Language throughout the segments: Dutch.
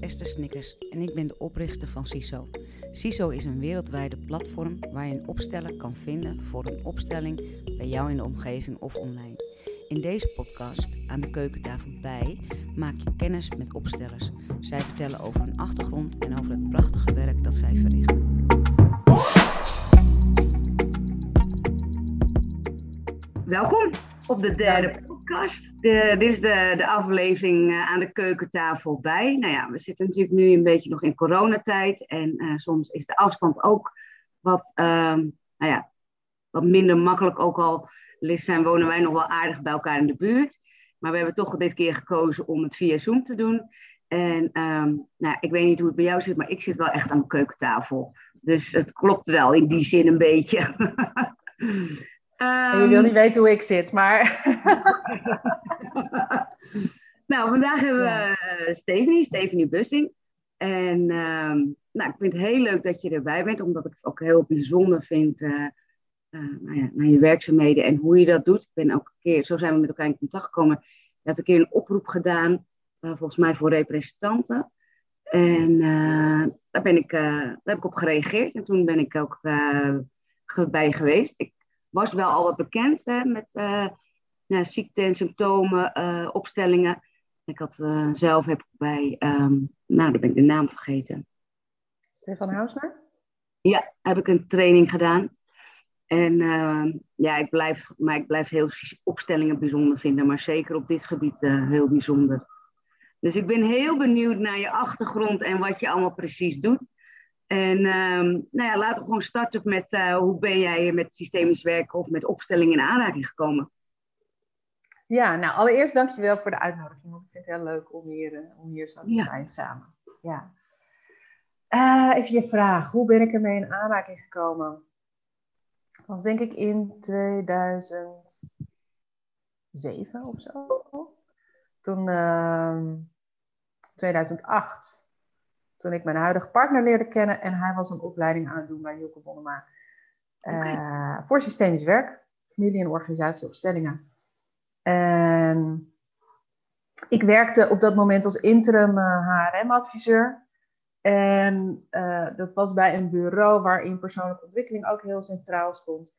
Esther Snickers en ik ben de oprichter van CISO. CISO is een wereldwijde platform waar je een opsteller kan vinden voor een opstelling bij jou in de omgeving of online. In deze podcast, aan de keukentafel bij, maak je kennis met opstellers. Zij vertellen over hun achtergrond en over het prachtige werk dat zij verrichten. Welkom op de derde podcast. De, dit is de, de aflevering uh, aan de keukentafel bij. Nou ja, we zitten natuurlijk nu een beetje nog in coronatijd. En uh, soms is de afstand ook wat, uh, nou ja, wat minder makkelijk. Ook al zijn, wonen wij nog wel aardig bij elkaar in de buurt. Maar we hebben toch dit keer gekozen om het via Zoom te doen. En ehm, nou, ik weet niet hoe het bij jou zit, maar ik zit wel echt aan de keukentafel. Dus het klopt wel in die zin een beetje. Um, je wil niet weten hoe ik zit, maar. nou, vandaag hebben we uh, Stephanie, Stephanie Bussing. En um, nou, ik vind het heel leuk dat je erbij bent, omdat ik het ook heel bijzonder vind. Uh, uh, nou ja, naar je werkzaamheden en hoe je dat doet. Ik ben ook een keer, zo zijn we met elkaar in contact gekomen. Had een keer een oproep gedaan, volgens mij voor representanten. En daar, ben ik, daar heb ik op gereageerd. En toen ben ik ook bij geweest. Ik was wel al wat bekend hè, met uh, nou, ziekte en symptomen, uh, opstellingen. Ik had uh, zelf heb ik bij, um, nou, daar ben ik de naam vergeten. Stefan Hausner? Ja, heb ik een training gedaan. En ehm, ja, ik blijf, maar ik blijf heel opstellingen bijzonder vinden, maar zeker op dit gebied heel bijzonder. Dus ik ben heel benieuwd naar je achtergrond en wat je allemaal precies doet. En um, nou ja, laten we gewoon starten met uh, hoe ben jij met systemisch werken of met opstellingen in aanraking gekomen? Ja, nou allereerst dankjewel voor de uitnodiging. Want ik vind het heel leuk om hier, uh, om hier zo te ja. zijn samen. Ja. Uh, even je vraag, hoe ben ik ermee in aanraking gekomen? Dat was denk ik in 2007 of zo. Toen, 2008 toen ik mijn huidige partner leerde kennen. En hij was een opleiding aan het doen bij Hilke Bonnema. Okay. Uh, voor systemisch werk, familie- en organisatieopstellingen. En ik werkte op dat moment als interim uh, HRM-adviseur. En uh, dat was bij een bureau waarin persoonlijke ontwikkeling ook heel centraal stond.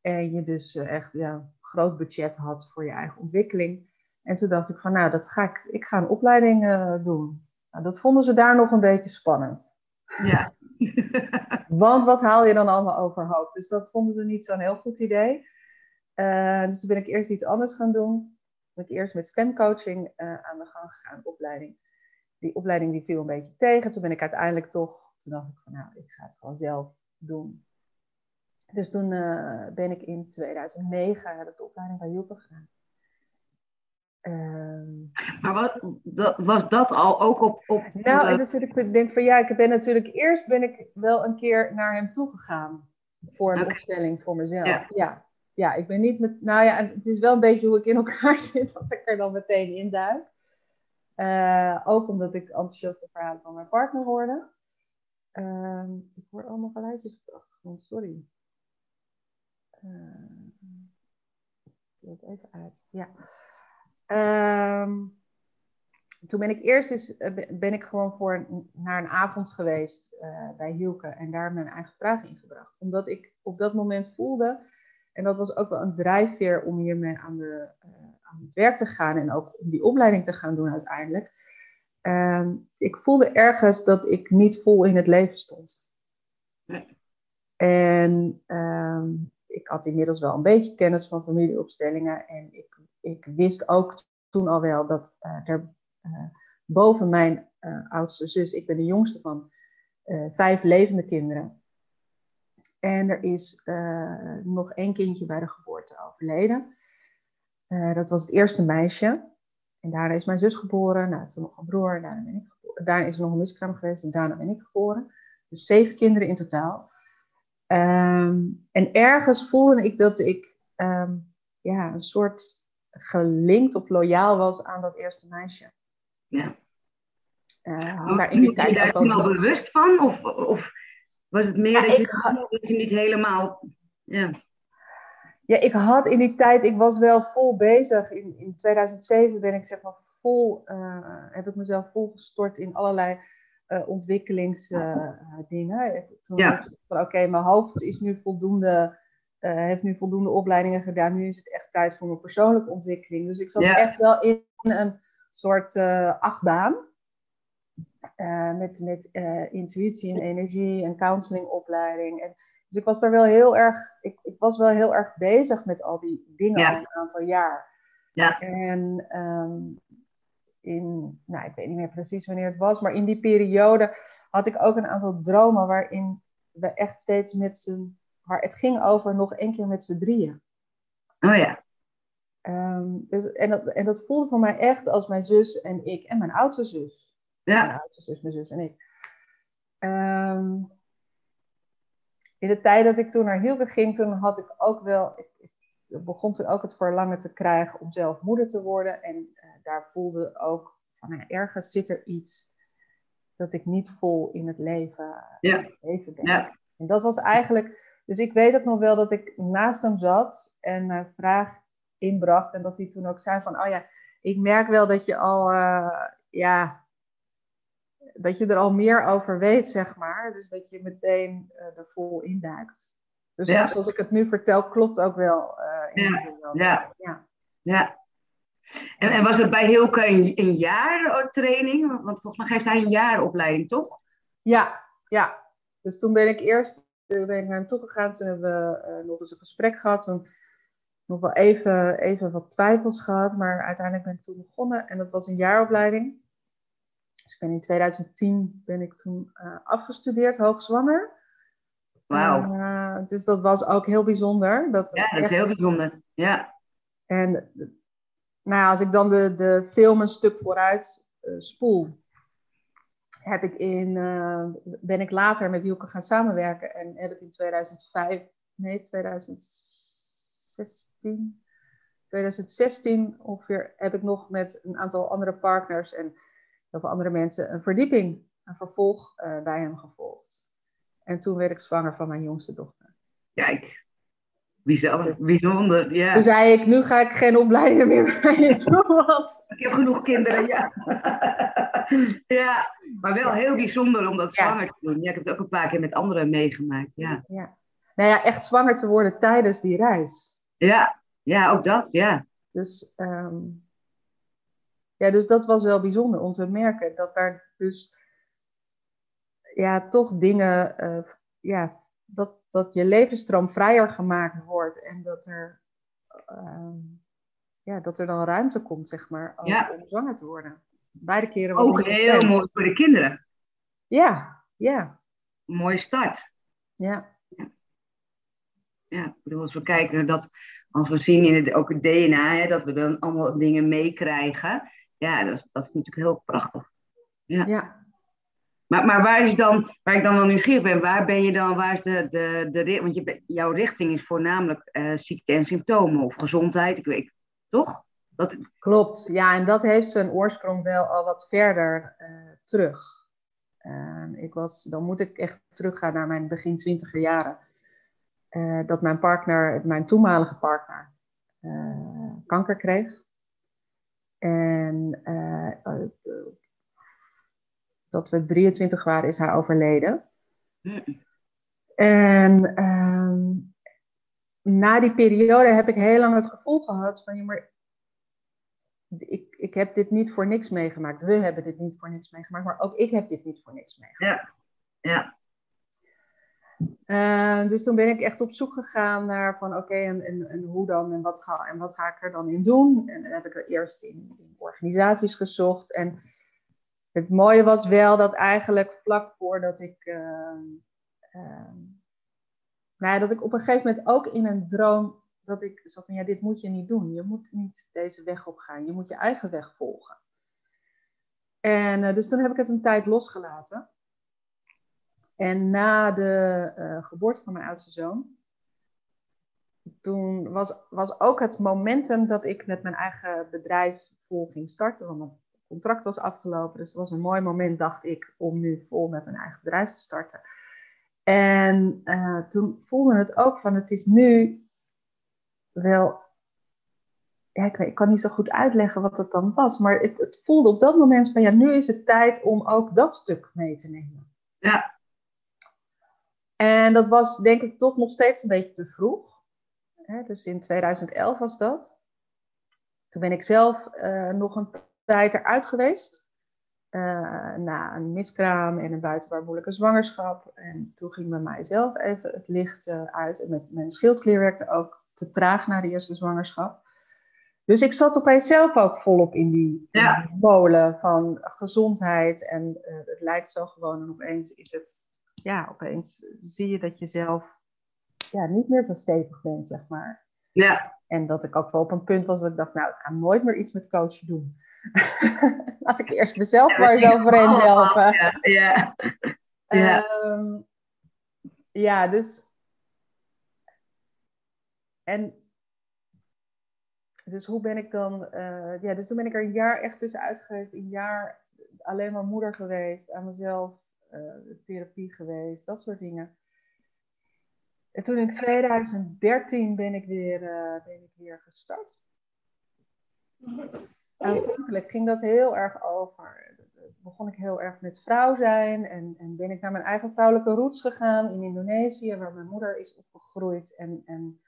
En je dus echt ja, groot budget had voor je eigen ontwikkeling. En toen dacht ik van nou, dat ga ik, ik ga een opleiding doen. Nou, dat vonden ze daar nog een beetje spannend. Ja. Want wat haal je dan allemaal overhoop? Dus dat vonden ze niet zo'n heel goed idee. Uh, dus toen ben ik eerst iets anders gaan doen. Ben ik eerst met stemcoaching uh, aan de gang gegaan, opleiding. Die opleiding die viel een beetje tegen. Toen ben ik uiteindelijk toch, toen dacht ik van nou, ik ga het gewoon zelf doen. Dus toen uh, ben ik in 2009 heb ik de opleiding bij Joepen gedaan. Um, maar wat, dat, was dat al ook op. op nou, en dan zit ik denk van ja, ik ben natuurlijk eerst ben ik wel een keer naar hem toegegaan voor een okay. opstelling voor mezelf. Ja. ja. Ja, ik ben niet met. Nou ja, het is wel een beetje hoe ik in elkaar zit, dat ik er dan meteen in duik. Uh, ook omdat ik enthousiaste verhalen van mijn partner hoorde. Uh, ik hoor allemaal geluidjes op de achtergrond, sorry. Uh, ik even uit. Ja. Um, toen ben ik eerst eens, ben ik gewoon voor, naar een avond geweest uh, bij Hielke en daar mijn eigen vragen ingebracht. Omdat ik op dat moment voelde, en dat was ook wel een drijfveer om hiermee aan, de, uh, aan het werk te gaan en ook om die opleiding te gaan doen uiteindelijk. Um, ik voelde ergens dat ik niet vol in het leven stond. Nee. En um, ik had inmiddels wel een beetje kennis van familieopstellingen en ik ik wist ook toen al wel dat uh, er uh, boven mijn uh, oudste zus, ik ben de jongste van vijf levende kinderen. En er is nog één kindje bij de geboorte overleden. dat was het eerste meisje. En daarna is mijn zus geboren. Nou, toen nog een broer. Daarna, ben ik daarna is er nog een miskraam geweest. En daarna ben ik geboren. Dus zeven kinderen in totaal. Um, en ergens voelde ik dat ik um, ja, een soort gelinkt of loyaal was aan dat eerste meisje. Ja. Uh, daar in die tijd je daar al bewust van? Of, of was het meer ja, dat, je, dat je niet helemaal... Ja. ja, ik had in die tijd... Ik was wel vol bezig. In, in 2007 ben ik zeg maar vol, heb ik mezelf volgestort in allerlei ontwikkelingsdingen. Toen ja. van oké, mijn hoofd is nu voldoende, heeft nu voldoende opleidingen gedaan. Nu is het tijd voor mijn persoonlijke ontwikkeling. Dus ik zat echt wel in een soort achtbaan. Uh, met met uh, intuïtie en energie en counselingopleiding. En, dus ik was daar wel heel erg, ik, ik was wel heel erg bezig met al die dingen al een aantal jaar. Ja. En um, in, nou ik weet niet meer precies wanneer het was, maar in die periode had ik ook een aantal dromen waarin we echt steeds met z'n, waar het ging over nog één keer met z'n drieën. Oh ja. Um, dus, en, dat, en dat voelde voor mij echt als mijn zus en ik en mijn oudste zus. Ja. Mijn oudste zus, mijn zus en ik. Um, in de tijd dat ik toen naar Hielke ging, toen had ik ook wel... Ik, ik begon toen ook het verlangen te krijgen om zelf moeder te worden. En uh, daar voelde ook van, ja, ergens zit er iets dat ik niet vol in het leven, ja. leven ben. Ja. En dat was eigenlijk... Dus ik weet ook nog wel dat ik naast hem zat en mijn vraag inbracht. En dat hij toen ook zei van, oh ja, ik merk wel dat je al, uh, ja, dat je er al meer over weet, zeg maar. Dus dat je meteen uh, er vol induikt. Dus zoals ik het nu vertel, klopt ook wel. Uh, in ja. Zin wel. Ja. ja. ja. En, en, was het bij Hilke een, een jaar training? Want volgens mij geeft hij een jaar opleiding, toch? Ja, ja. Dus toen ben ik eerst ben ik naar hem toe gegaan. Toen hebben we uh, nog eens een gesprek gehad. Toen nog wel even, even wat twijfels gehad. Maar uiteindelijk ben ik toen begonnen. En dat was een jaaropleiding. Dus ik ben in 2010 ben ik toen uh, afgestudeerd, hoogzwanger. Wauw. Uh, dus dat was ook heel bijzonder. Dat ja, dat is heel bijzonder. Ja. En nou ja, als ik dan de, de film een stuk vooruit uh, spoel, heb ik in, ben ik later met Hielke gaan samenwerken en heb ik in 2005, nee 2016, 2016 ongeveer, heb ik nog met een aantal andere partners en heel veel andere mensen een verdieping, een vervolg uh, bij hem gevolgd. En toen werd ik zwanger van mijn jongste dochter. Kijk, bijzonder, bijzonder ja. Toen zei ik, nu ga ik geen opleidingen meer bij je doen, want... Ik heb genoeg kinderen, ja. ja, maar wel heel bijzonder om dat zwanger te doen. Ja, ik heb het ook een paar keer met anderen meegemaakt, ja. ja. Nou ja, echt zwanger te worden tijdens die reis. Ja, ja ook dat, ja. Dus um, ja, dus dat was wel bijzonder om te merken dat daar dus ja, toch dingen, uh, ja, dat, dat je levensstroom vrijer gemaakt wordt en dat er, uh, ja, dat er dan ruimte komt, zeg maar, om, ja. om zwanger te worden. Beide keren was Ook heel mooi voor de kinderen. Ja, ja. mooie start. Ja. Ja, bedoel, als we kijken dat, als we zien in het, ook het DNA, hè, dat we dan allemaal dingen meekrijgen ja, dat is, dat is natuurlijk heel prachtig. Ja. ja. Maar, waar is dan, waar ik dan wel nieuwsgierig ben, waar ben je dan, waar is de, de, de want je, jouw richting is voornamelijk uh, ziekte en symptomen of gezondheid, ik weet, toch? Dat... Klopt, ja, en dat heeft zijn oorsprong wel al wat verder uh, terug. Uh, ik was, dan moet ik echt teruggaan naar mijn begin twintiger jaren. Uh, dat mijn partner, mijn toenmalige partner, kanker kreeg. En dat we 23 waren, is hij overleden. En ehm, na die periode heb ik heel lang het gevoel gehad van, ja, maar ik, ik heb dit niet voor niks meegemaakt. We hebben dit niet voor niks meegemaakt, maar ook ik heb dit niet voor niks meegemaakt. Ja, ja. Uh, dus toen ben ik echt op zoek gegaan naar van oké, en, en, en, hoe dan en wat, ga, en wat ga ik er dan in doen? En dan heb ik er eerst in, in, organisaties gezocht. En het mooie was wel dat eigenlijk vlak voordat ik, uh, uh, nou ja, dat ik op een gegeven moment ook in een droom, dat ik zo van ja, dit moet je niet doen. Je moet niet deze weg op gaan. Je moet je eigen weg volgen. En eh, dus toen heb ik het een tijd losgelaten. En na de uh, geboorte van mijn oudste zoon, toen was, was ook het momentum dat ik met mijn eigen bedrijf vol ging starten. Want contract was afgelopen. Dus het was een mooi moment, dacht ik, om nu vol met mijn eigen bedrijf te starten. En uh, toen voelde het ook van, het is nu wel ja, ik, ik, kan niet zo goed uitleggen wat dat dan was, maar het, het, voelde op dat moment van ja, nu is het tijd om ook dat stuk mee te nemen. Ja. En dat was denk ik toch nog steeds een beetje te vroeg. Hè, dus in 2011 was dat. Toen ben ik zelf uh, nog een tijd eruit geweest. Uh, na een miskraam en een buitenbaar moeilijke zwangerschap. En toen ging bij mijzelf even het licht uh, uit. En met mijn schildklier werkte ook te traag na de eerste zwangerschap. Dus ik zat opeens zelf ook volop in die, ja. molen van gezondheid. En uh, het lijkt zo gewoon. En opeens is het, ja, opeens zie je dat je zelf ja, niet meer zo stevig bent, zeg maar. Ja. En dat ik ook wel op een punt was dat ik dacht, nou, ik ga nooit meer iets met coachen doen. Laat ik eerst mezelf ja, maar eens overheen helpen. Ja, ja. Ja. Um, ja, dus. En. Dus hoe ben ik dan. Uh, ja, dus toen ben ik er een jaar echt tussenuit geweest. Een jaar alleen maar moeder geweest. Aan mezelf. Uh, therapie geweest. Dat soort dingen. En toen in 2013 ben ik weer, uh, ben ik weer gestart. Aanvankelijk ging dat heel erg over. Begon ik heel erg met vrouw zijn en, en ben ik naar mijn eigen vrouwelijke roots gegaan in Indonesië, waar mijn moeder is opgegroeid en, en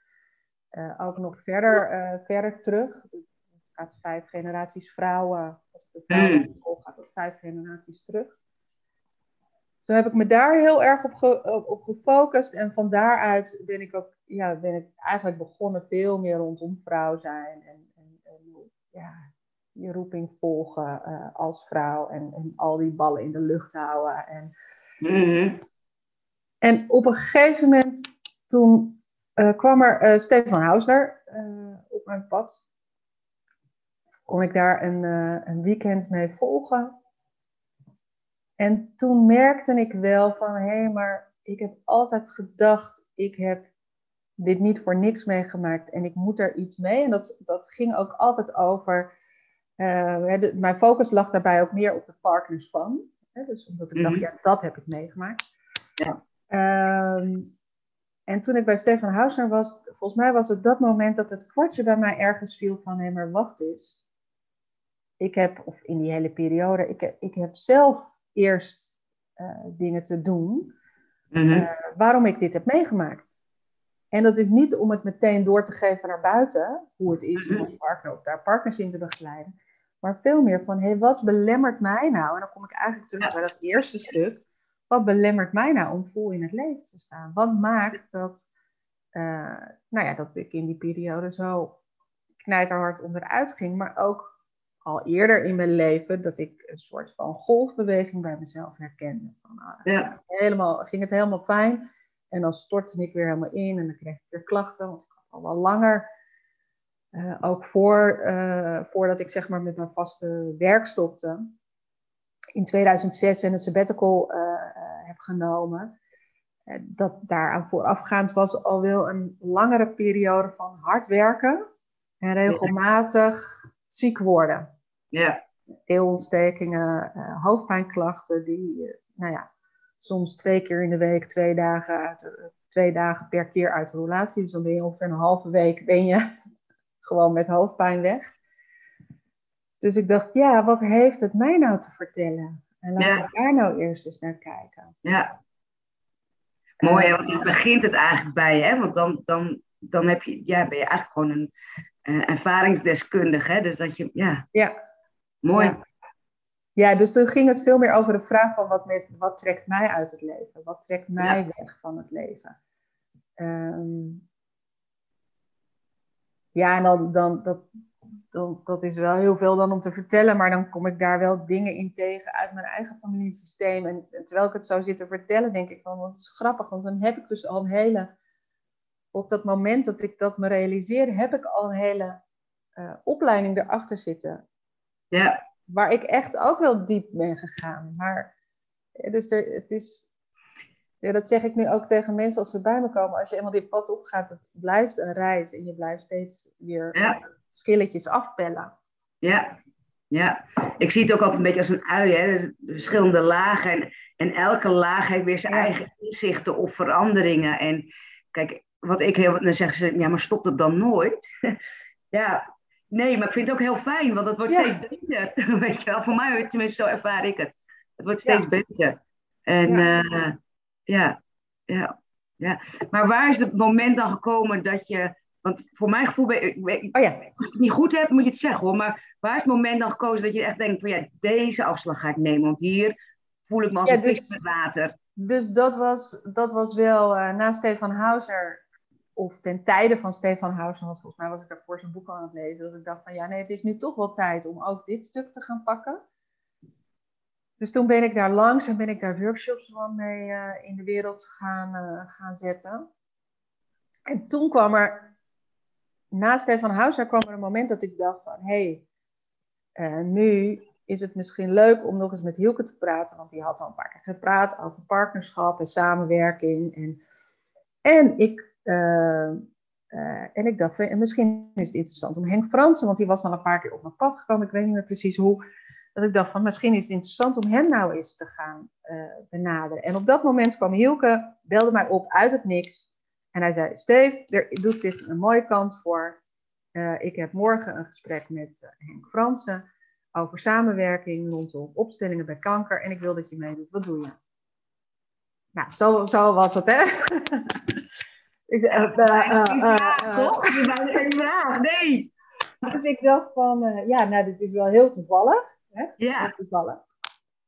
uh, ook nog verder, uh, verder terug. Het gaat vijf generaties vrouwen, als ik de vrouwen mm. gaat dat vijf generaties terug. Zo heb ik me daar heel erg op, ge, op, gefocust. En van daaruit ben ik ook, ja, ben ik eigenlijk begonnen veel meer rondom vrouw zijn. En, en, en ja, je roeping volgen uh, als vrouw. En, en al die ballen in de lucht houden. En, mm-hmm. en op een gegeven moment, toen uh, kwam er uh, Stefan Hausler op mijn pad. Kon ik daar een, een weekend mee volgen. En toen merkte ik wel van, hé, hey, maar ik heb altijd gedacht, ik heb dit niet voor niks meegemaakt en ik moet er iets mee. En dat, dat ging ook altijd over, uh, de, mijn focus lag daarbij ook meer op de partners van. Hè, dus omdat ik dacht, Mhm. ja, dat heb ik meegemaakt. Ja. Ehm, en toen ik bij Stefan Hausner was, volgens mij was het dat moment dat het kwartje bij mij ergens viel van, hé, maar wacht eens. Ik heb, of in die hele periode, ik heb, ik heb zelf eerst uh, dingen te doen. Mhm. Uh, waarom ik dit heb meegemaakt. En dat is niet om het meteen door te geven naar buiten, hoe het is om als partner of daar partners in te begeleiden. Maar veel meer van, hé, hey, wat belemmert mij nou? En dan kom ik eigenlijk terug bij dat eerste stuk. Wat belemmert mij nou om vol in het leven te staan? Wat maakt dat, uh, nou ja, dat ik in die periode zo knijterhard onderuit ging, maar ook al eerder in mijn leven dat ik een soort van golfbeweging bij mezelf herkende. Van, ah, Ja. helemaal, ging het helemaal fijn en dan stortte ik weer helemaal in en dan kreeg ik weer klachten, want ik had al wel langer, uh, ook voor, uh, voordat ik zeg maar met mijn vaste werk stopte, in 2006 en het sabbatical uh, heb genomen, dat daaraan voorafgaand was al wel een langere periode van hard werken en regelmatig ziek worden. Ja. Eelontstekingen, uh, hoofdpijnklachten, die, nou ja, soms twee keer in de week, twee dagen, uit, uh, twee dagen per keer uit de relatie. Dus dan ben je ongeveer een halve week ben je gewoon met hoofdpijn weg. Dus ik dacht, ja, wat heeft het mij nou te vertellen? En laten Ja. we daar nou eerst eens naar kijken. Ja. Mooi, hè? want je begint het eigenlijk bij je, hè? want dan, dan, dan heb je, ja, ben je eigenlijk gewoon een uh, ervaringsdeskundige. Hè? Dus dat je, ja, Ja, mooi. Ja. Ja, dus toen ging het veel meer over de vraag van wat, met, wat trekt mij uit het leven? Wat trekt mij weg van het leven? Ehm, ja, en dan, dan, dat, dan, dat is wel heel veel dan om te vertellen, maar dan kom ik daar wel dingen in tegen uit mijn eigen familiesysteem. En, en terwijl ik het zo zit te vertellen, denk ik van, wat is grappig, want dan heb ik dus al een hele, op dat moment dat ik dat me realiseerde, heb ik al een hele uh, opleiding erachter zitten. Ja. Waar ik echt ook wel diep ben gegaan. Maar, dus er, het is, ja, dat zeg ik nu ook tegen mensen als ze bij me komen. Als je eenmaal dit pad opgaat, het blijft een reis. En je blijft steeds weer Ja. schilletjes afpellen. Ja, ja. Ik zie het ook altijd een beetje als een ui, hè? Dus verschillende lagen. En, en elke laag heeft weer zijn Ja. eigen inzichten of veranderingen. En kijk, wat ik heel dan zeggen ze, ja, maar stopt het dan nooit? ja, Nee, maar ik vind het ook heel fijn, want het wordt steeds beter. Weet je wel, voor mij tenminste zo ervaar ik het. Het wordt steeds beter. En ja. ja, ja, ja. Maar waar is het moment dan gekomen dat je want voor mijn gevoel, ben, oh ja. als je het niet goed hebt, moet je het zeggen hoor. Maar waar is het moment dan gekozen dat je echt denkt van ja, deze afslag ga ik nemen? Want hier voel ik me als een dus, vis met water. Dus dat was, dat was wel uh, na Stefan Hauser, of ten tijde van Stefan Hauser, want volgens mij was ik daarvoor zijn boek al aan het lezen, dat ik dacht van ja, nee, het is nu toch wel tijd om ook dit stuk te gaan pakken. Dus toen ben ik daar langs en ben ik daar workshops van mee uh, in de wereld gaan, uh, gaan zetten. En toen kwam er na Stefan Hauser kwam er een moment dat ik dacht van, hé, hey, uh, nu is het misschien leuk om nog eens met Hielke te praten, want die had al een paar keer gepraat over partnerschap en samenwerking. En, en, ik, uh, uh, en ik dacht, en misschien is het interessant om Henk Fransen, want die was al een paar keer op mijn pad gekomen, ik weet niet meer precies hoe, dat ik dacht van, misschien is het interessant om hem nou eens te gaan benaderen. En op dat moment kwam Hielke, belde mij op uit het niks, en hij zei, Steve, er doet zich een mooie kans voor. Uh, ik heb morgen een gesprek met Henk Fransen over samenwerking rondom opstellingen bij kanker. En ik wil dat je meedoet. Wat doe je? Nou, zo, zo was het, hè? ik zei, uh, toch? Je bent geen vraag, nee. Dus ik dacht van, ja, nou, dit is wel heel toevallig. Hè? Ja. Heel toevallig.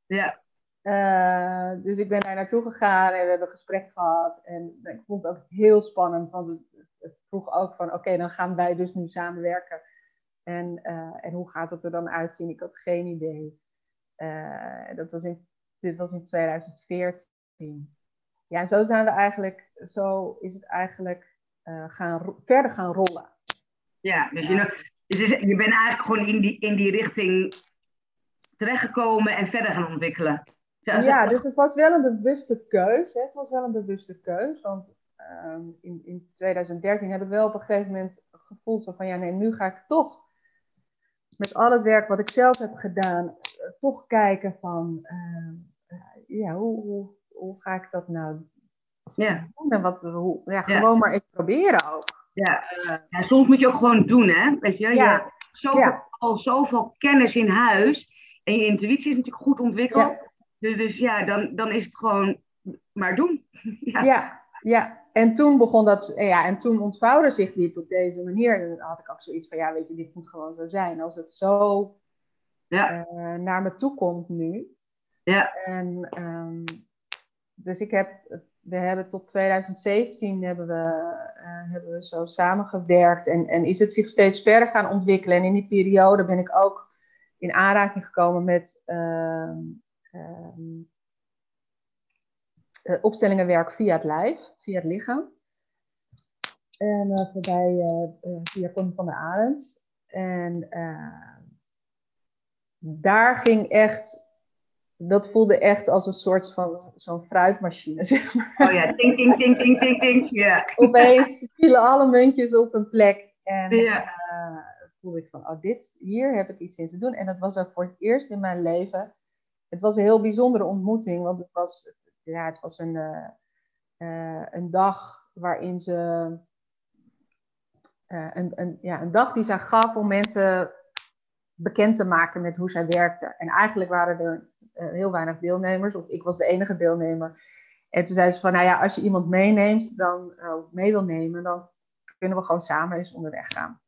Ja. Uh, dus ik ben daar naartoe gegaan en we hebben een gesprek gehad. En ik vond het ook heel spannend, want het, het vroeg ook van: oké, dan gaan wij dus nu samenwerken. En, uh, en hoe gaat het er dan uitzien? Ik had geen idee. Uh, dat was in, dit was in 2014. Ja, zo zijn we eigenlijk, zo is het eigenlijk gaan, verder gaan rollen. Ja, dus je, dus je bent eigenlijk gewoon in die, in die richting terechtgekomen en verder gaan ontwikkelen. Ja, dus het was wel een bewuste keus. Hè? Het was wel een bewuste keus. Want ehm, in, in 2013 heb ik wel op een gegeven moment gevoeld van ja, nee, nu ga ik toch met al het werk wat ik zelf heb gedaan, eh, toch kijken van ehm, ja, hoe, hoe, hoe ga ik dat nou ja. doen? En wat, hoe, ja, gewoon maar eens proberen ook. Ja. ja, soms moet je ook gewoon doen, hè? Weet je, je hebt zoveel, al zoveel kennis in huis en je intuïtie is natuurlijk goed ontwikkeld. Dus, dus ja, dan, dan is het gewoon maar doen. ja. ja. ja, En toen begon dat, ja, en toen ontvouwde zich dit op deze manier. En dan had ik ook zoiets van, ja, weet je, dit moet gewoon zo zijn. Als het zo ja. Uh, naar me toe komt nu. Ja. En um, dus ik heb, we hebben tot 2017 hebben we, uh, hebben we zo samengewerkt. En, en is het zich steeds verder gaan ontwikkelen. En in die periode ben ik ook in aanraking gekomen met uh, um, opstellingenwerk via het lijf, via het lichaam. En uh, voorbij uh, via Connie van der Arend. En daar ging echt, dat voelde echt als een soort van zo'n fruitmachine, zeg maar. Oh ja, ting, ting, ting, ting, ting, ting. Ja. Opeens vielen alle muntjes op een plek. En ja. voelde ik van, oh dit, hier heb ik iets in te doen. En dat was ook voor het eerst in mijn leven het was een heel bijzondere ontmoeting, want het was, ja, het was een, uh, uh, een dag waarin ze. Een, een, ja, een dag die zij gaf om mensen bekend te maken met hoe zij werkte. En eigenlijk waren er heel weinig deelnemers, of ik was de enige deelnemer. En toen zei ze van, nou ja, als je iemand meeneemt, dan, of mee wil nemen, dan kunnen we gewoon samen eens onderweg gaan.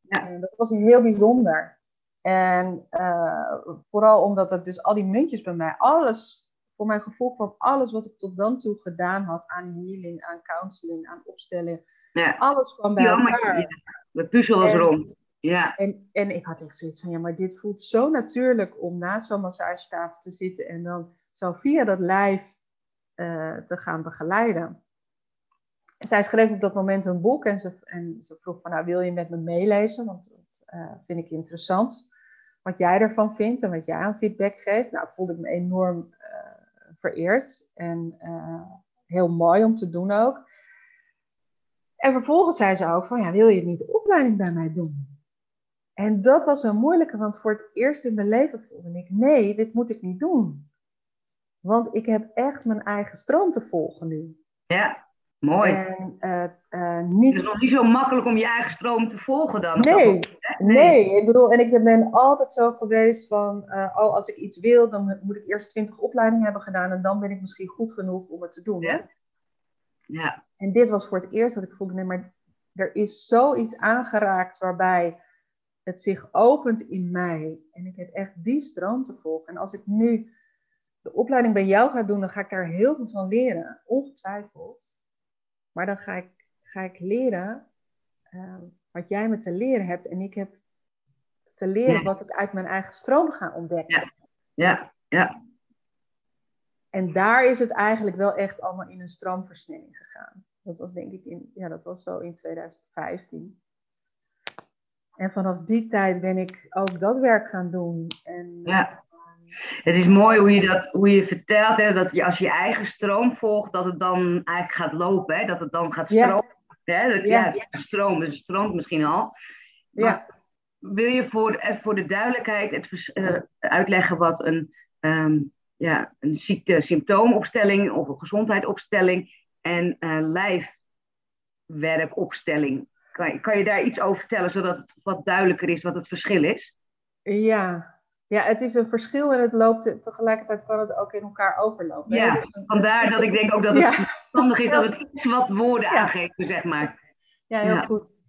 Ja. En dat was heel bijzonder. En uh, vooral omdat er dus al die muntjes bij mij, alles, voor mijn gevoel kwam alles wat ik tot dan toe gedaan had aan healing, aan counseling, aan opstelling, ja. alles kwam bij ja, elkaar. de puzzel was rond. Ja. En, en ik had echt zoiets van, ja, maar dit voelt zo natuurlijk om naast zo'n massagetafel te zitten en dan zo via dat lijf uh, te gaan begeleiden. zij schreef op dat moment een boek en ze, en ze vroeg van, nou wil je met me meelezen, want dat uh, vind ik interessant wat jij ervan vindt en wat jij aan feedback geeft. Nou, voelde ik me enorm uh, vereerd en heel mooi om te doen ook. En vervolgens zei ze ook van, ja, wil je niet de opleiding bij mij doen? En dat was een moeilijke, want voor het eerst in mijn leven voelde ik, nee, dit moet ik niet doen. Want ik heb echt mijn eigen stroom te volgen nu. Ja. Mooi. En, uh, niet... Het is nog niet zo makkelijk om je eigen stroom te volgen dan? Nee, nee. nee. Ik bedoel, en ik ben altijd zo geweest van, uh, oh, als ik iets wil, dan moet ik eerst twintig opleidingen hebben gedaan en dan ben ik misschien goed genoeg om het te doen. Ja. ja. En dit was voor het eerst dat ik voelde, nee, maar er is zoiets aangeraakt waarbij het zich opent in mij. En ik heb echt die stroom te volgen. En als ik nu de opleiding bij jou ga doen, dan ga ik daar heel veel van leren, ongetwijfeld. Maar dan ga ik, ga ik leren uh, wat jij me te leren hebt. En ik heb te leren wat ik uit mijn eigen stroom ga ontdekken. Ja, ja. ja. En daar is het eigenlijk wel echt allemaal in een stroomversnelling gegaan. Dat was denk ik in, ja, dat was zo in 2015. En vanaf die tijd ben ik ook dat werk gaan doen. En, ja. Het is mooi hoe je, dat, hoe je vertelt, hè, dat je als je eigen stroom volgt, dat het dan eigenlijk gaat lopen, hè, dat het dan gaat stromen. Ja. Hè, dat, ja. het stroomt, dus het stroomt misschien al. ja. Wil je voor, eh, voor de duidelijkheid het, uh, uitleggen wat een, um, ja, een ziekte-symptoomopstelling of een gezondheidsopstelling en uh, lijfwerkopstelling kan je, kan je daar iets over vertellen, zodat het wat duidelijker is wat het verschil is? Ja, ja, het is een verschil en het loopt tegelijkertijd kan het ook in elkaar overlopen. Ja, dus vandaar dat ik denk ook dat het verstandig is dat het iets wat woorden ja. aangeeft, zeg maar. Ja, heel goed.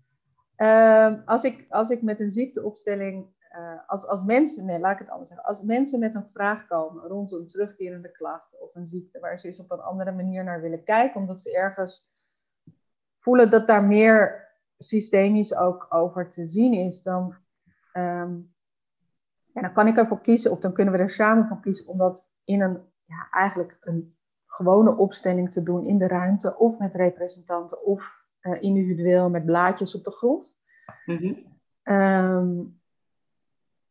Uh, als, ik, als ik met een ziekteopstelling, uh, als, als mensen, nee, laat ik het anders zeggen. Als mensen met een vraag komen rondom een terugkerende klacht of een ziekte waar ze eens op een andere manier naar willen kijken, omdat ze ergens voelen dat daar meer systemisch ook over te zien is, dan, um, ja, dan kan ik ervoor kiezen, of dan kunnen we er samen voor kiezen, om dat in een, ja, eigenlijk een gewone opstelling te doen in de ruimte, of met representanten, of uh, individueel met blaadjes op de grond. Mm um,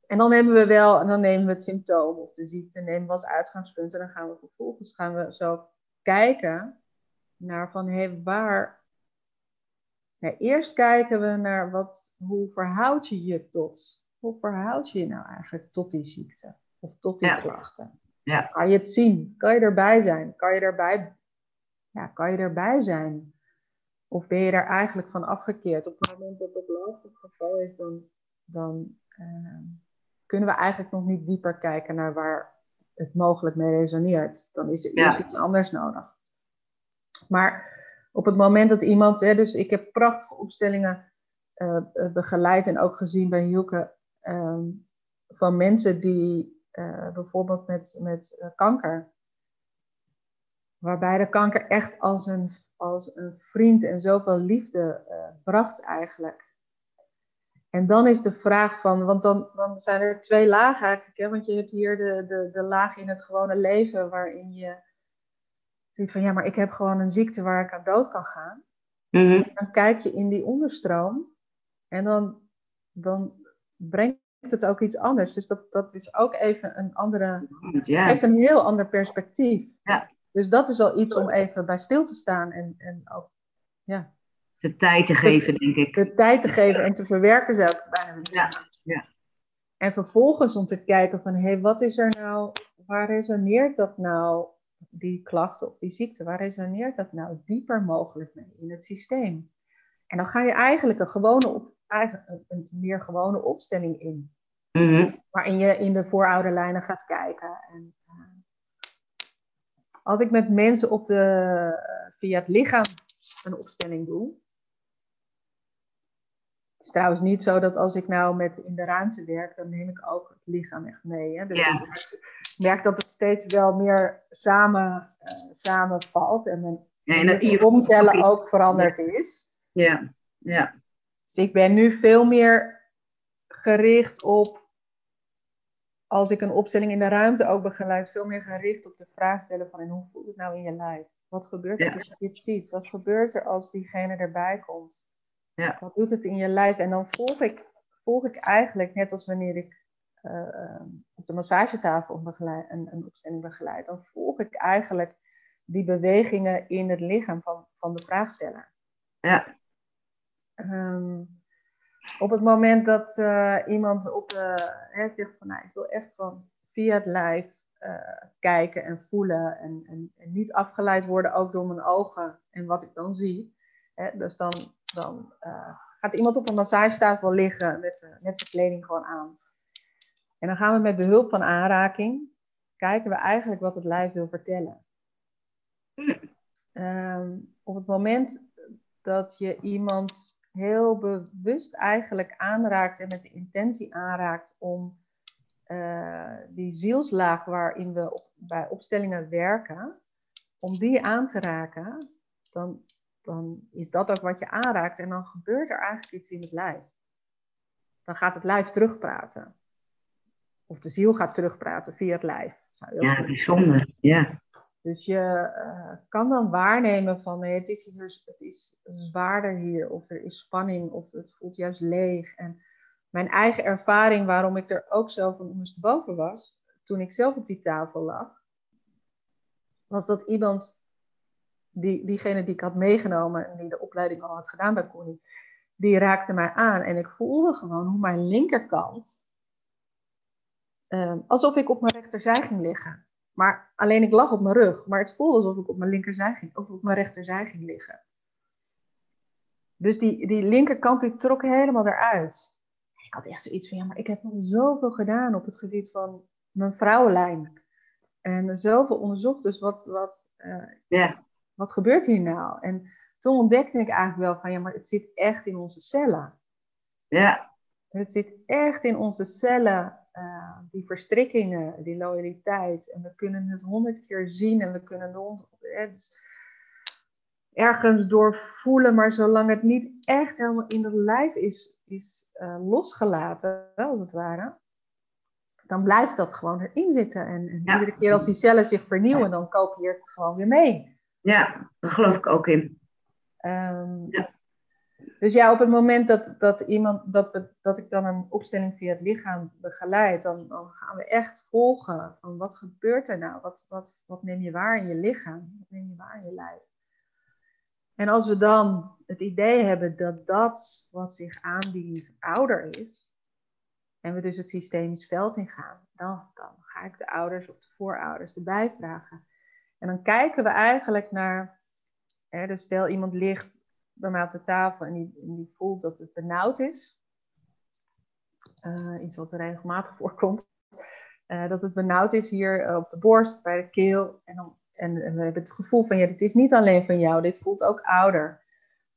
en dan nemen we wel, en dan nemen we het symptoom of de ziekte, nemen we als uitgangspunt. En dan gaan we vervolgens gaan we zo kijken naar van, hé, hey, waar ja, eerst kijken we naar wat, hoe verhoud je je tot, hoe verhoud je je nou eigenlijk tot die ziekte of tot die klachten? Ja. Kan je het zien? Kan je erbij zijn? Kan je erbij, ja, kan je erbij zijn? Of ben je daar eigenlijk van afgekeerd? Op het moment dat het lastig geval is, dan, dan uh, kunnen we eigenlijk nog niet dieper kijken naar waar het mogelijk mee resoneert. Dan is er eerst iets anders nodig. Maar op het moment dat iemand, hè, dus ik heb prachtige opstellingen uh, begeleid en ook gezien bij Hielke ehm, van mensen die uh, bijvoorbeeld met, met kanker, waarbij de kanker echt als een, als een vriend en zoveel liefde bracht eigenlijk. En dan is de vraag van, want dan, dan zijn er twee lagen eigenlijk, hè, want je hebt hier de, de, de laag in het gewone leven waarin je Zoiets van, ja, maar ik heb gewoon een ziekte waar ik aan dood kan gaan. Mhm. Dan kijk je in die onderstroom en dan, dan brengt het ook iets anders. Dus dat, dat is ook even een andere, ja. geeft een heel ander perspectief. Ja. Dus dat is al iets om even bij stil te staan en, en ook, ja. De tijd te geven, denk ik. De tijd te geven en te verwerken zelf bijna. Ja, ja. En vervolgens om te kijken van, hé, hey, wat is er nou, waar resoneert dat nou die klachten of die ziekte, waar resoneert dat nou dieper mogelijk mee in het systeem? En dan ga je eigenlijk een, gewone op, een, een meer gewone opstelling in. Mm Waarin je in de voorouderlijnen gaat kijken. En, uh, als ik met mensen op de, uh, via het lichaam een opstelling doe. Het is trouwens niet zo dat als ik nou met in de ruimte werk, dan neem ik ook het lichaam echt mee. Hè? Dus ja merk dat het steeds wel meer samen, uh, samenvalt en mijn ja, en dat omstellen ook veranderd is. Ja, ja. Dus ik ben nu veel meer gericht op, als ik een opstelling in de ruimte ook begeleid, veel meer gericht op de vraag stellen van en hoe voelt het nou in je lijf? Wat gebeurt er als je dit ziet? Wat gebeurt er als diegene erbij komt? Ja. Wat doet het in je lijf? En dan volg ik, volg ik eigenlijk, net als wanneer ik uh, op de massagetafel begeleid, een, een opstelling begeleid, dan volg ik eigenlijk die bewegingen in het lichaam van, van de vraagsteller. Ja. Um, op het moment dat uh, iemand op de, hè, zegt van, nou, ik wil echt van via het lijf kijken en voelen en, en, en, niet afgeleid worden ook door mijn ogen en wat ik dan zie. Hè? Dus dan, dan gaat iemand op een massagetafel liggen met, met zijn kleding gewoon aan. En dan gaan we met behulp van aanraking, kijken we eigenlijk wat het lijf wil vertellen. Ehm, op het moment dat je iemand heel bewust eigenlijk aanraakt en met de intentie aanraakt om uh, die zielslaag waarin we bij opstellingen werken, om die aan te raken, dan, dan is dat ook wat je aanraakt en dan gebeurt er eigenlijk iets in het lijf. Dan gaat het lijf terugpraten. Of de ziel gaat terugpraten via het lijf. ja, bijzonder. Ja. Dus je uh, kan dan waarnemen van nee, het, is hier, het is zwaarder hier, of er is spanning, of het voelt juist leeg. En mijn eigen ervaring, waarom ik er ook zo van ondersteboven was, toen ik zelf op die tafel lag, was dat iemand, die, diegene die ik had meegenomen en die de opleiding al had gedaan bij Connie, die raakte mij aan en ik voelde gewoon hoe mijn linkerkant, uh, alsof ik op mijn rechterzij ging liggen. Maar alleen ik lag op mijn rug. Maar het voelde alsof ik op mijn linkerzij ging, of op mijn rechterzij ging liggen. Dus die, die linkerkant die trok helemaal eruit. Ik had echt zoiets van, ja, maar ik heb nog zoveel gedaan op het gebied van mijn vrouwenlijn. En zoveel onderzocht, dus wat, wat, uh, wat gebeurt hier nou? En toen ontdekte ik eigenlijk wel van, ja, maar het zit echt in onze cellen. Ja. Het zit echt in onze cellen uh, die verstrikkingen, die loyaliteit. En we kunnen het honderd keer zien en we kunnen het ergens door voelen, maar zolang het niet echt helemaal in het lijf is, is uh, losgelaten, als het ware, dan blijft dat gewoon erin zitten. En, en iedere keer als die cellen zich vernieuwen, dan kopieert het gewoon weer mee. Ja, daar geloof ik ook in. Um, ja. Dus ja, op het moment dat, dat, iemand, dat, we, dat ik dan een opstelling via het lichaam begeleid, dan, dan gaan we echt volgen van wat gebeurt er nou? Wat, wat, wat neem je waar in je lichaam? Wat neem je waar in je lijf? En als we dan het idee hebben dat dat wat zich aandient ouder is, en we dus het systemisch veld ingaan, dan, dan ga ik de ouders of de voorouders erbij vragen. En dan kijken we eigenlijk naar, hè, dus stel iemand ligt bij mij op de tafel en die, die voelt dat het benauwd is. Uh, iets wat er regelmatig voorkomt. Uh, dat het benauwd is hier eh, op de borst, bij de keel. En, en, we hebben het gevoel van, ja, dit is niet alleen van jou, dit voelt ook ouder.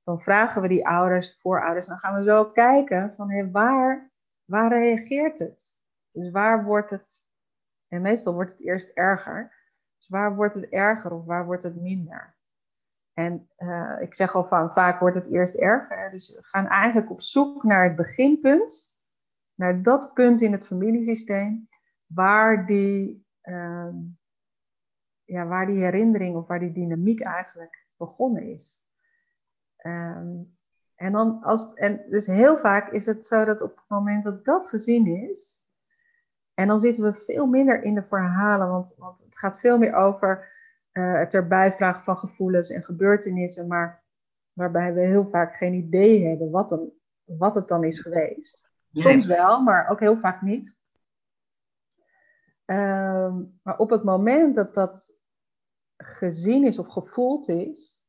Dan vragen we die ouders, voorouders, dan gaan we zo kijken van, waar, waar reageert het? Dus waar wordt het, en meestal wordt het eerst erger. Dus waar wordt het erger of waar wordt het minder? En uh, ik zeg al van vaak wordt het eerst erger. Dus we gaan eigenlijk op zoek naar het beginpunt, naar dat punt in het familiesysteem waar die, uh, ja, waar die herinnering of waar die dynamiek eigenlijk begonnen is. Um, en, dan als, en dus heel vaak is het zo dat op het moment dat dat gezien is, en dan zitten we veel minder in de verhalen, want, want het gaat veel meer over uh, het erbij vragen van gevoelens en gebeurtenissen, maar waarbij we heel vaak geen idee hebben wat, dan, wat het dan is geweest. Soms wel, maar ook heel vaak niet. Ehm, maar op het moment dat dat gezien is of gevoeld is,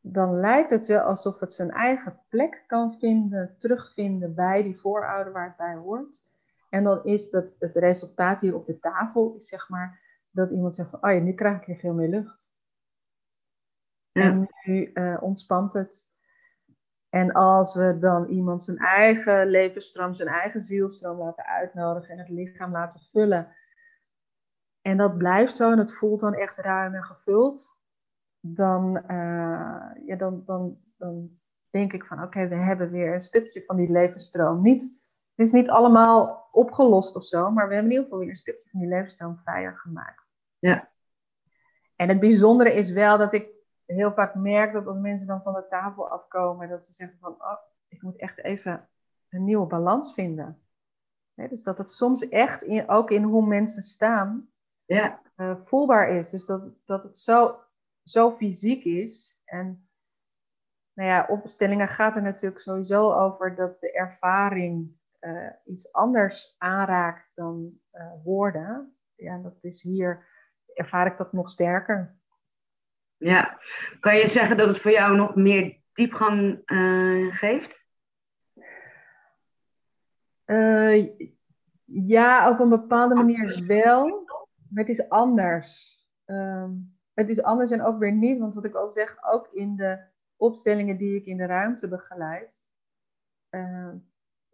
dan lijkt het wel alsof het zijn eigen plek kan vinden, terugvinden bij die voorouder waar het bij hoort. En dan is dat het resultaat hier op de tafel, is zeg maar dat iemand zegt van, oh ja, nu krijg ik weer veel meer lucht. En nu uh, ontspant het. En als we dan iemand zijn eigen levensstroom, zijn eigen zielstroom laten uitnodigen en het lichaam laten vullen. En dat blijft zo en het voelt dan echt ruim en gevuld. Dan, uh, ja, dan, dan, dan denk ik van oké, we hebben weer een stukje van die levensstroom. Niet, het is niet allemaal opgelost of zo, maar we hebben in ieder geval weer een stukje van die levensstroom vrijer gemaakt. Ja. En het bijzondere is wel dat ik heel vaak merk dat als mensen dan van de tafel afkomen, dat ze zeggen van, oh, ik moet echt even een nieuwe balans vinden. dus dat het soms echt, in, ook in hoe mensen staan, ja. Uh, voelbaar is. Dus dat, dat het zo, zo fysiek is. En nou ja, opstellingen gaat er natuurlijk sowieso over dat de ervaring uh, iets anders aanraakt dan uh, woorden ja, dat is hier, ervaar ik dat nog sterker. Ja, kan je zeggen dat het voor jou nog meer diepgang uh, geeft? Ja, op een bepaalde manier wel. Maar het is anders. Ehm, het is anders en ook weer niet, want wat ik al zeg, ook in de opstellingen die ik in de ruimte begeleid, uh,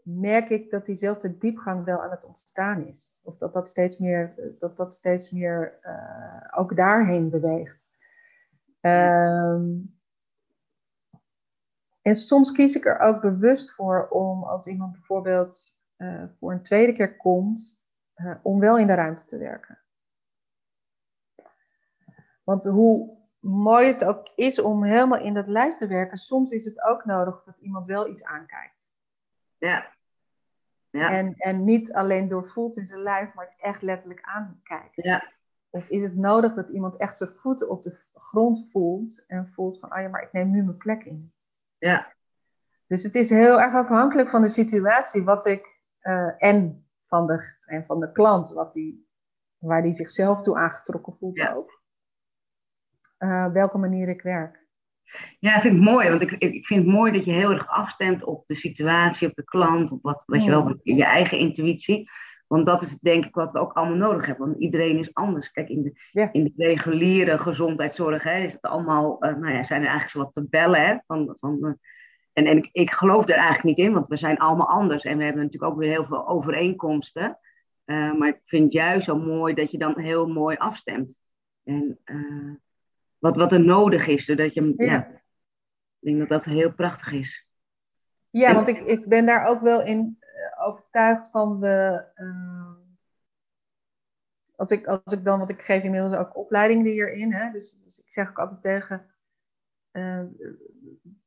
merk ik dat diezelfde diepgang wel aan het ontstaan is. Of dat dat steeds meer, dat dat steeds meer uh, ook daarheen beweegt. Um, en soms kies ik er ook bewust voor om, als iemand bijvoorbeeld uh, voor een tweede keer komt, uh, om wel in de ruimte te werken. Want hoe mooi het ook is om helemaal in dat lijf te werken, soms is het ook nodig dat iemand wel iets aankijkt. Ja. Ja. En, en niet alleen doorvoelt in zijn lijf, maar het echt letterlijk aankijkt. Ja. Of is het nodig dat iemand echt zijn voeten op de grond voelt en voelt van, oh ja, maar ik neem nu mijn plek in. Ja. Dus het is heel erg afhankelijk van de situatie wat ik, uh, en, van de, en van de klant, wat die, waar die zichzelf toe aangetrokken voelt ja. ook. Uh, welke manier ik werk. Ja, vind ik mooi. Want ik, ik vind het mooi dat je heel erg afstemt op de situatie, op de klant, op wat, wat je wel, je eigen intuïtie. Want dat is denk ik wat we ook allemaal nodig hebben. Want iedereen is anders. Kijk, in de, ja. in de reguliere gezondheidszorg hè, is het allemaal, uh, nou ja, zijn er eigenlijk zo wat tabellen. Hè, van, van, uh, en en ik, ik geloof er eigenlijk niet in, want we zijn allemaal anders. En we hebben natuurlijk ook weer heel veel overeenkomsten. Uh, maar ik vind het juist zo mooi dat je dan heel mooi afstemt. En wat, wat er nodig is, zodat je. Ja. ja. ik denk dat dat heel prachtig is. Ja, want ik, ik ben daar ook wel in overtuigd van de. Uh, als, ik, als ik dan, want ik geef inmiddels ook opleidingen hierin, hè, dus, dus ik zeg ook altijd tegen uh,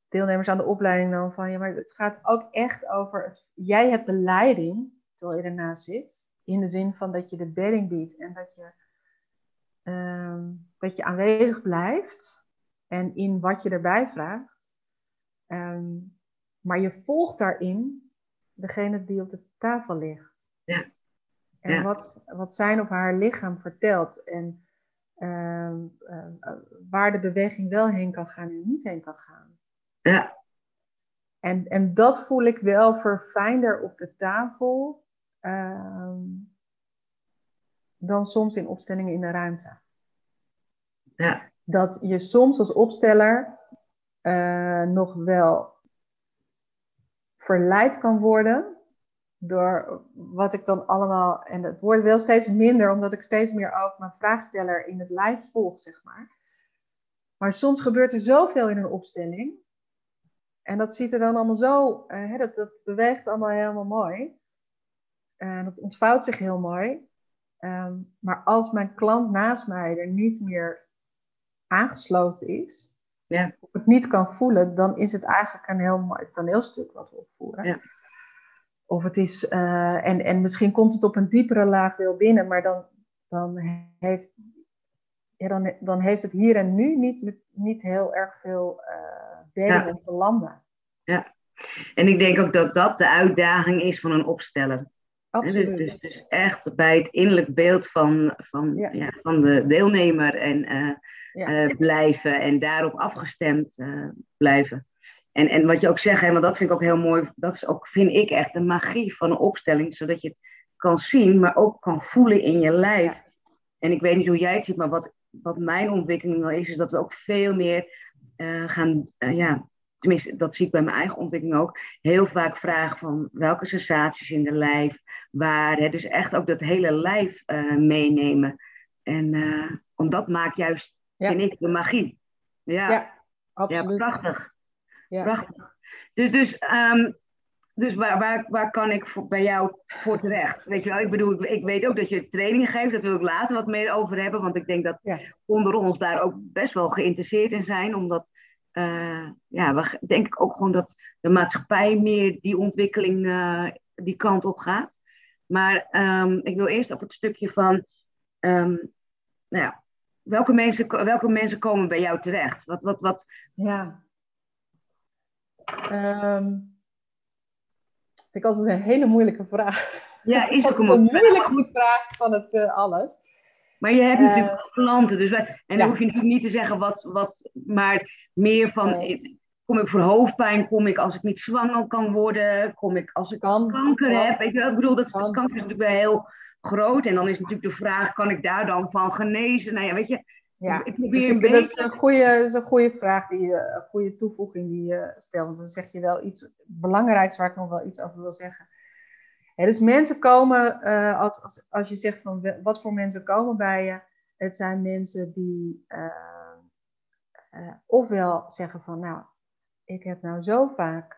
deelnemers aan de opleiding dan van ja, maar het gaat ook echt over het. Jij hebt de leiding terwijl je ernaast zit, in de zin van dat je de bedding biedt en dat je, uh, dat je aanwezig blijft en in wat je erbij vraagt. Um, maar je volgt daarin degene die op de tafel ligt. Ja. En ja. Wat, wat zijn op haar lichaam vertelt. En uh, uh, waar de beweging wel heen kan gaan en niet heen kan gaan. Ja. En, en dat voel ik wel verfijnder op de tafel uh, dan soms in opstellingen in de ruimte. Dat je soms als opsteller eh, nog wel verleid kan worden door wat ik dan allemaal, en het wordt wel steeds minder, omdat ik steeds meer ook mijn vraagsteller in het lijf volg, zeg maar. Maar soms gebeurt er zoveel in een opstelling. En dat ziet er dan allemaal zo, uh, dat, dat beweegt allemaal helemaal mooi. En dat ontvouwt zich heel mooi. Um, maar als mijn klant naast mij er niet meer aangesloten is, ja. of het niet kan voelen, dan is het eigenlijk een heel mooi toneelstuk wat we opvoeren. Ja. Of het is, uh, en, en misschien komt het op een diepere laag wel binnen, maar dan, dan, heeft, ja, dan, dan heeft het hier en nu niet, niet heel erg veel uh, ja. om te landen. Ja, en ik denk ook dat dat de uitdaging is van een opsteller. Absoluut. Dus, dus, dus echt bij het innerlijk beeld van, van, ja. Ja, van de deelnemer en uh, ja. uh, blijven en daarop afgestemd uh, blijven. En, en wat je ook zegt, hè, want dat vind ik ook heel mooi, dat is ook, vind ik echt de magie van een opstelling, zodat je het kan zien, maar ook kan voelen in je lijf. En ik weet niet hoe jij het ziet, maar wat, wat mijn ontwikkeling wel is, is dat we ook veel meer gaan, ja, tenminste, dat zie ik bij mijn eigen ontwikkeling ook, heel vaak vragen van welke sensaties in de lijf, waar. Hè, dus echt ook dat hele lijf uh, meenemen. En uh, dat maakt juist, ja. vind ik, de magie. Ja, ja absoluut. Ja, prachtig. Ja. Prachtig. Dus, dus, um, dus waar, waar, waar kan ik voor, bij jou voor terecht? Weet je wel, ik bedoel, ik, ik weet ook dat je trainingen geeft, daar wil ik later wat meer over hebben, want ik denk dat onder ons daar ook best wel geïnteresseerd in zijn, omdat uh, ja, we, denk ik ook gewoon dat de maatschappij meer die ontwikkeling uh, die kant op gaat. Maar um, ik wil eerst op het stukje van, um, nou ja, welke mensen, welke mensen komen bij jou terecht? Wat, wat, wat... Ja. Um, vind ik altijd een hele moeilijke vraag. Ja, is ook een moeilijkste vraag van het uh, alles. Maar je hebt natuurlijk uh, klanten, dus wij, en dan hoef je natuurlijk niet te zeggen wat, wat maar meer van, kom ik voor hoofdpijn, kom ik als ik niet zwanger kan worden, kom ik als ik kan, kanker kan, heb. Weet je, ik bedoel, dat kan. kanker is natuurlijk wel heel groot. En dan is natuurlijk de vraag, kan ik daar dan van genezen? Nou ja, weet je, ja, ik probeer dus dat is een goede, is een goede vraag, die je, een goede toevoeging die je stelt. Want dan zeg je wel iets belangrijks waar ik nog wel iets over wil zeggen. dus mensen komen, uh, als, als, als je zegt van wat voor mensen komen bij je, het zijn mensen die uh, uh, ofwel zeggen van nou, ik heb nou zo vaak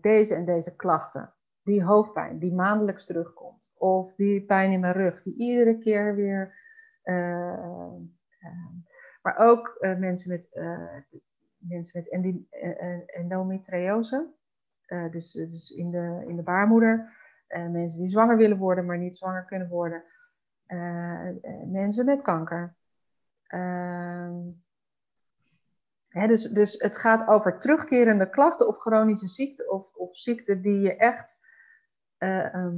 deze en deze klachten, die hoofdpijn die maandelijks terugkomt, of die pijn in mijn rug die iedere keer weer Ehm, maar ook eh, mensen met, eh, mensen met eh, endometriose, dus, dus in, de, in de baarmoeder. mensen die zwanger willen worden, maar niet zwanger kunnen worden. mensen met kanker. Ehm, dus, dus het gaat over terugkerende klachten of chronische ziekte of, of ziekte die je echt ehm,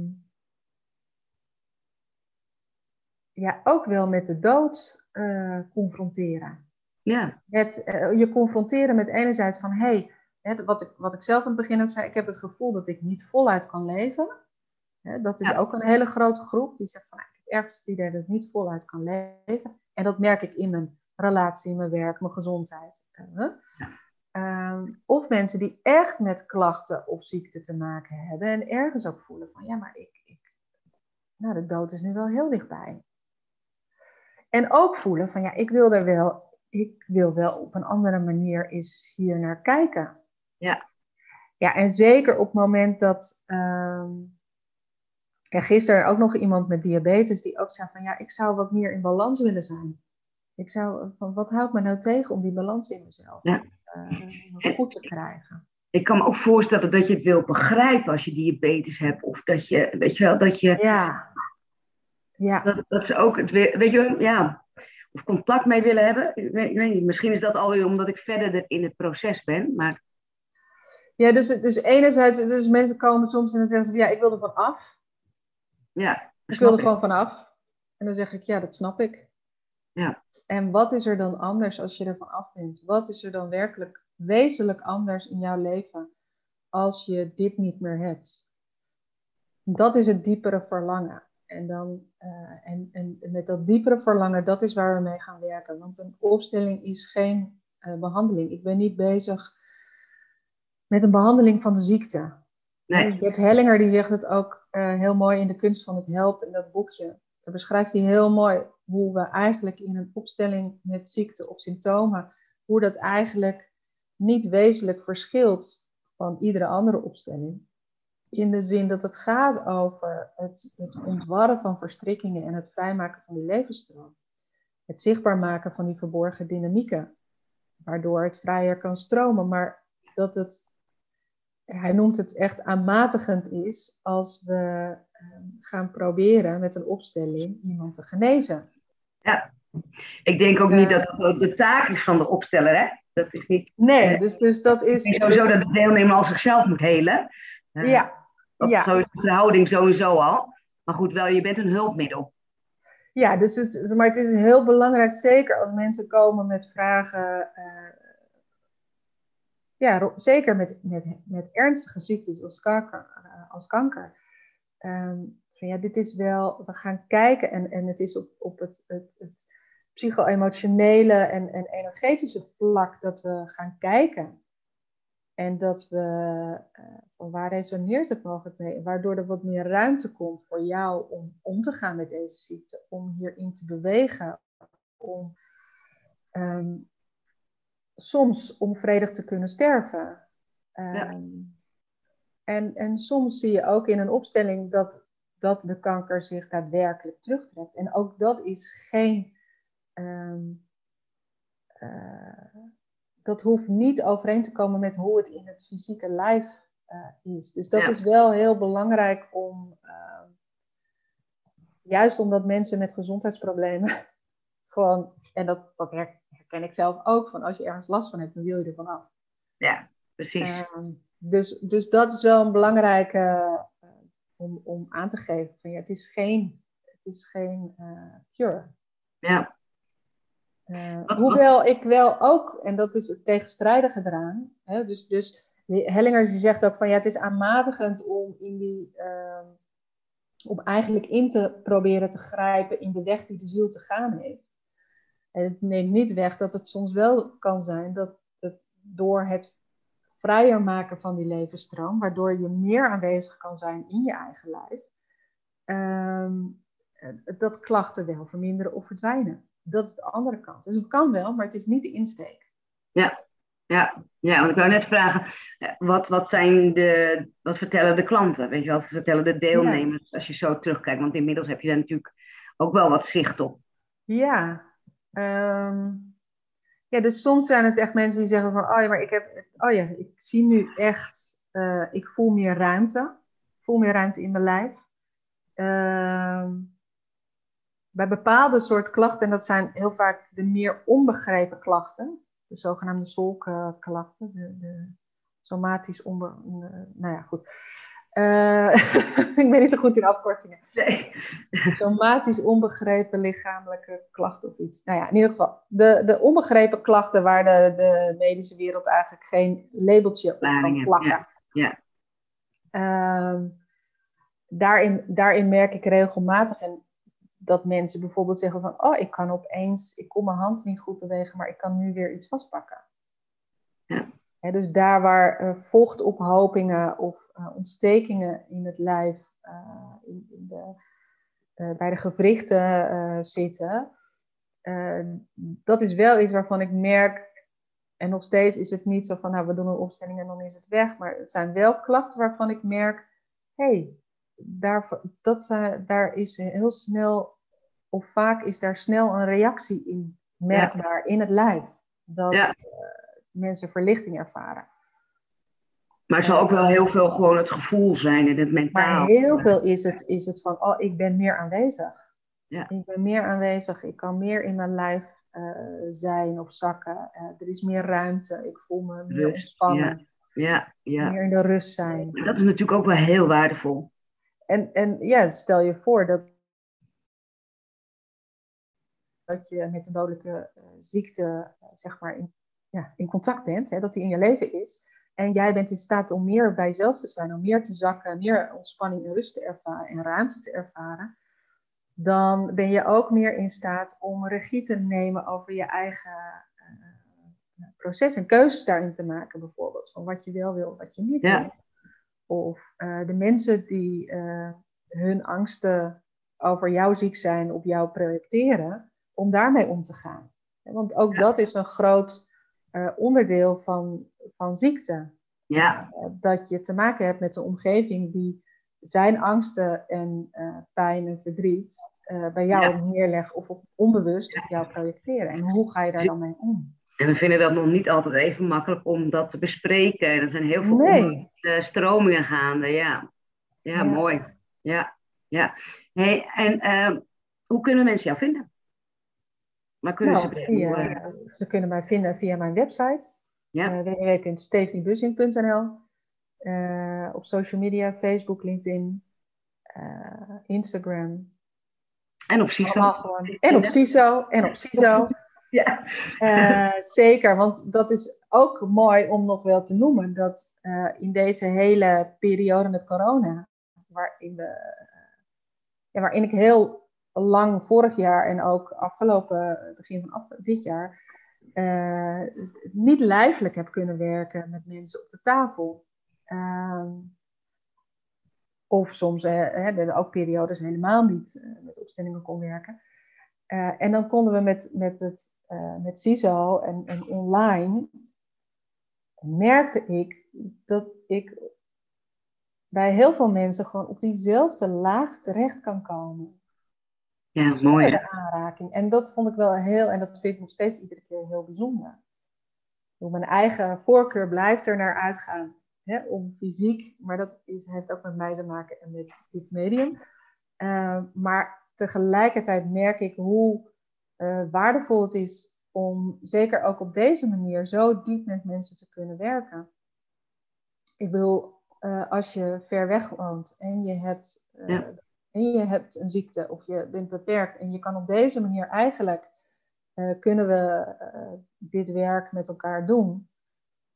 ja, ook wel met de dood uh, confronteren. Ja. Met, uh, je confronteren met enerzijds van, hé, hey, wat, ik, wat ik zelf in het begin ook zei, ik heb het gevoel dat ik niet voluit kan leven. Hè, dat is ook een hele grote groep die zegt van, nou, ik heb ergens het idee dat ik niet voluit kan leven. En dat merk ik in mijn relatie, mijn werk, mijn gezondheid. Uh, um, of mensen die echt met klachten of ziekte te maken hebben en ergens ook voelen van, ja, maar ik, ik nou, de dood is nu wel heel dichtbij. En ook voelen van ja, ik wil er wel, ik wil wel op een andere manier eens hier naar kijken. Ja. Ja, en zeker op het moment dat. Ja, gisteren ook nog iemand met diabetes die ook zei van ja, ik zou wat meer in balans willen zijn. Ik zou van wat houdt me nou tegen om die balans in mezelf ja. uh, goed te krijgen. Ik kan me ook voorstellen dat je het wil begrijpen als je diabetes hebt. Of dat je, weet je wel, dat je ja. Ja. Dat, dat ze ook het weet je, ja, of contact mee willen hebben. Ik weet, ik weet niet, misschien is dat alweer omdat ik verder in het proces ben, maar... Ja, dus, dus enerzijds, dus mensen komen soms en dan zeggen ze, ja, ik wil er van af. Ja, ik wil er gewoon van af. En dan zeg ik, ja, dat snap ik. Ja. En wat is er dan anders als je er van af bent? Wat is er dan werkelijk wezenlijk anders in jouw leven als je dit niet meer hebt? Dat is het diepere verlangen. En, dan, uh, en, en met dat diepere verlangen, dat is waar we mee gaan werken. Want een opstelling is geen uh, behandeling. Ik ben niet bezig met een behandeling van de ziekte. Nee. Dus Bert Hellinger die zegt het ook uh, heel mooi in de kunst van het helpen in dat boekje. Daar beschrijft hij heel mooi hoe we eigenlijk in een opstelling met ziekte of symptomen, hoe dat eigenlijk niet wezenlijk verschilt van iedere andere opstelling. In de zin dat het gaat over het, het ontwarren van verstrikkingen en het vrijmaken van die levensstroom. Het zichtbaar maken van die verborgen dynamieken, waardoor het vrijer kan stromen. Maar dat het, hij noemt het echt aanmatigend is als we ehm, gaan proberen met een opstelling iemand te genezen. Ja, ik denk ook niet dat het de taak is van de opsteller, hè? Dat is niet. Nee, dus, dus dat is. Het is sowieso dat de deelnemer al zichzelf moet helen. Ja, dat ja. zo is de verhouding sowieso al. Maar goed, wel, je bent een hulpmiddel. Ja, dus het, maar het is heel belangrijk, zeker als mensen komen met vragen. Uh, ja, zeker met, met, met ernstige ziektes als kanker. Uh, als kanker. Um, ja, dit is wel, we gaan kijken en, en het is op, op het, het, het psycho-emotionele en, en energetische vlak dat we gaan kijken en dat we, uh, van waar resoneert het mogelijk mee? Waardoor er wat meer ruimte komt voor jou om om te gaan met deze ziekte, om hierin te bewegen, om um, soms onvredig te kunnen sterven. Um, ja. en, en soms zie je ook in een opstelling dat, dat de kanker zich daadwerkelijk terugtrekt. En ook dat is geen. Um, uh, dat hoeft niet overeen te komen met hoe het in het fysieke lijf uh, is. Dus dat is wel heel belangrijk om, uh, juist omdat mensen met gezondheidsproblemen gewoon, en dat, dat herken ik zelf ook, van als je ergens last van hebt, dan wil je er vanaf. Ja, precies. Uh, dus, dus dat is wel een belangrijke uh, om, om aan te geven. Van, ja, het, is geen, het is geen cure. Ja. Hoewel ik wel ook, en dat is het tegenstrijdige eraan, hè, dus, dus Hellinger die zegt ook van ja, het is aanmatigend om in die, ehm, om eigenlijk in te proberen te grijpen in de weg die de ziel te gaan heeft. En het neemt niet weg dat het soms wel kan zijn dat het door het vrijer maken van die levensstroom, waardoor je meer aanwezig kan zijn in je eigen lijf, ehm, dat klachten wel verminderen of verdwijnen. Dat is de andere kant. Dus het kan wel, maar het is niet de insteek. Ja, ja, ja, want ik wou net vragen, eh, wat, wat, zijn de, wat vertellen de klanten? Weet je wel, wat vertellen de deelnemers als je zo terugkijkt? Want inmiddels heb je daar natuurlijk ook wel wat zicht op. Ja, ehm, ja dus soms zijn het echt mensen die zeggen van, oh ja, maar ik heb, oh ja, ik zie nu echt, uh, ik voel meer ruimte. Ik voel meer ruimte in mijn lijf. Ehm, bij bepaalde soort klachten, en dat zijn heel vaak de meer onbegrepen klachten, de zogenaamde zolkklachten, de, de somatisch onbe... Nou ja, goed. Uh, ik ben niet zo goed in afkortingen. Nee. Somatisch onbegrepen lichamelijke klachten of iets. Nou ja, in ieder geval, de, de onbegrepen klachten waar de, de medische wereld eigenlijk geen labeltje op kan plakken. Ja. ja. Uh, daarin, daarin merk ik regelmatig, en dat mensen bijvoorbeeld zeggen van, oh, ik kan opeens, ik kon mijn hand niet goed bewegen, maar ik kan nu weer iets vastpakken. Ja. dus daar waar uh, vochtophopingen of uh, ontstekingen in het lijf, uh, in, in de, bij de gewrichten zitten, dat is wel iets waarvan ik merk, en nog steeds is het niet zo van, nou, we doen een opstelling en dan is het weg, maar het zijn wel klachten waarvan ik merk, hey, daar, dat, daar is heel snel, of vaak is daar snel een reactie in merkbaar in het lijf. Dat eh, mensen verlichting ervaren. Maar het zal ook wel heel veel gewoon het gevoel zijn in het mentaal. Maar heel veel is het, is het van, oh, ik ben meer aanwezig. Ja. Ik ben meer aanwezig, ik kan meer in mijn lijf uh, zijn of zakken. Uh, er is meer ruimte, ik voel me meer ontspannen. Ja. Ja, Meer in de rust zijn. Dat is natuurlijk ook wel heel waardevol. En, en ja, stel je voor dat, dat je met een dodelijke uh, ziekte uh, zeg maar in, ja, in contact bent, hè, dat die in je leven is. En jij bent in staat om meer bij jezelf te zijn, om meer te zakken, meer ontspanning en rust te ervaren en ruimte te ervaren. Dan ben je ook meer in staat om regie te nemen over je eigen uh, proces en keuzes daarin te maken, bijvoorbeeld. Van wat je wel wil, wat je niet wil. Of uh, de mensen die uh, hun angsten over jouw ziek zijn op jou projecteren, om daarmee om te gaan. Want ook dat is een groot uh, onderdeel van, van ziekte. Ja. dat je te maken hebt met een omgeving die zijn angsten en pijn en verdriet bij jou ja. neerleggen of op, onbewust op jou projecteren. En hoe ga je daar dan mee om? En we vinden dat nog niet altijd even makkelijk om dat te bespreken. Er zijn heel veel nee. stromingen gaande. Ja, ja, mooi. Ja, ja. Hey, en uh, hoe kunnen mensen jou vinden? Waar kunnen nou, ze via, Ze kunnen mij vinden via mijn website. Ja. Uh, uh, Op social media, Facebook, LinkedIn, Instagram. En op CISO. En op CISO. En op CISO. Ja. Uh, zeker, want dat is ook mooi om nog wel te noemen. Dat uh, in deze hele periode met corona, waarin, ja, waarin ik heel lang vorig jaar en ook afgelopen begin van dit jaar uh, niet lijfelijk heb kunnen werken met mensen op de tafel. Ehm, of soms uh, ook periodes helemaal niet met opstellingen kon werken. Uh, en dan konden we met, met, het, uh, met CISO en, en online, merkte ik dat ik bij heel veel mensen gewoon op diezelfde laag terecht kan komen. Ja, dat is mooi. De aanraking. En dat vond ik wel heel, en dat vind ik nog steeds iedere keer heel bijzonder. Mijn eigen voorkeur blijft er naar uitgaan. Hè, om fysiek, maar dat is, heeft ook met mij te maken en met dit medium. Uh, maar tegelijkertijd merk ik hoe uh, waardevol het is om zeker ook op deze manier zo diep met mensen te kunnen werken. Ik bedoel, uh, als je ver weg woont en je hebt uh, en je hebt een ziekte of je bent beperkt en je kan op deze manier eigenlijk, kunnen we dit werk met elkaar doen,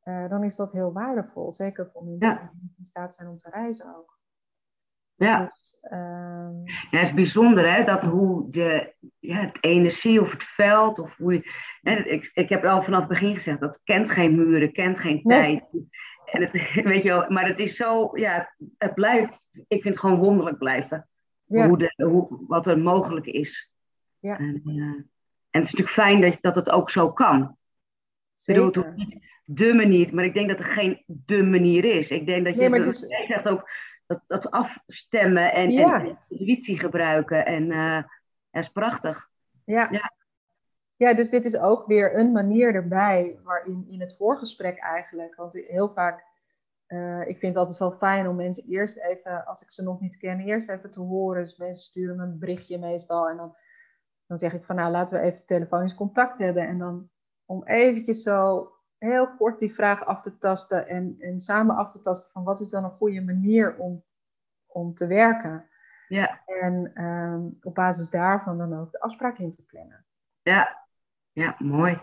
dan is dat heel waardevol. Zeker voor mensen ja. die in staat zijn om te reizen ook. Ja. Dus, um... ja, het is bijzonder hè, dat hoe de, ja, het energie of het veld, of hoe je, hè, ik, ik heb al vanaf het begin gezegd, dat kent geen muren, kent geen tijd. En het, weet je wel, maar het is zo, ja, het blijft, ik vind het gewoon wonderlijk blijven. Ja. Hoe de, hoe, wat er mogelijk is. Ja. En, uh, en het is natuurlijk fijn dat, dat het ook zo kan. Zeker. Ik bedoel, het niet de manier, maar ik denk dat er geen de manier is. Ik denk dat je, nee, maar het is... zegt ook, dat, dat afstemmen en, ja. en intuïtie gebruiken. En uh, dat is prachtig. Ja. ja. Ja, dus dit is ook weer een manier erbij waarin in het voorgesprek eigenlijk, want heel vaak, uh, ik vind het altijd wel fijn om mensen eerst even, als ik ze nog niet ken, eerst even te horen. Dus mensen sturen me een berichtje meestal en dan, dan zeg ik van nou laten we even telefonisch contact hebben. En dan om eventjes zo heel kort die vraag af te tasten en, en samen af te tasten van wat is dan een goede manier om, om te werken. Ja. En um, op basis daarvan dan ook de afspraak in te plannen. Ja, ja mooi.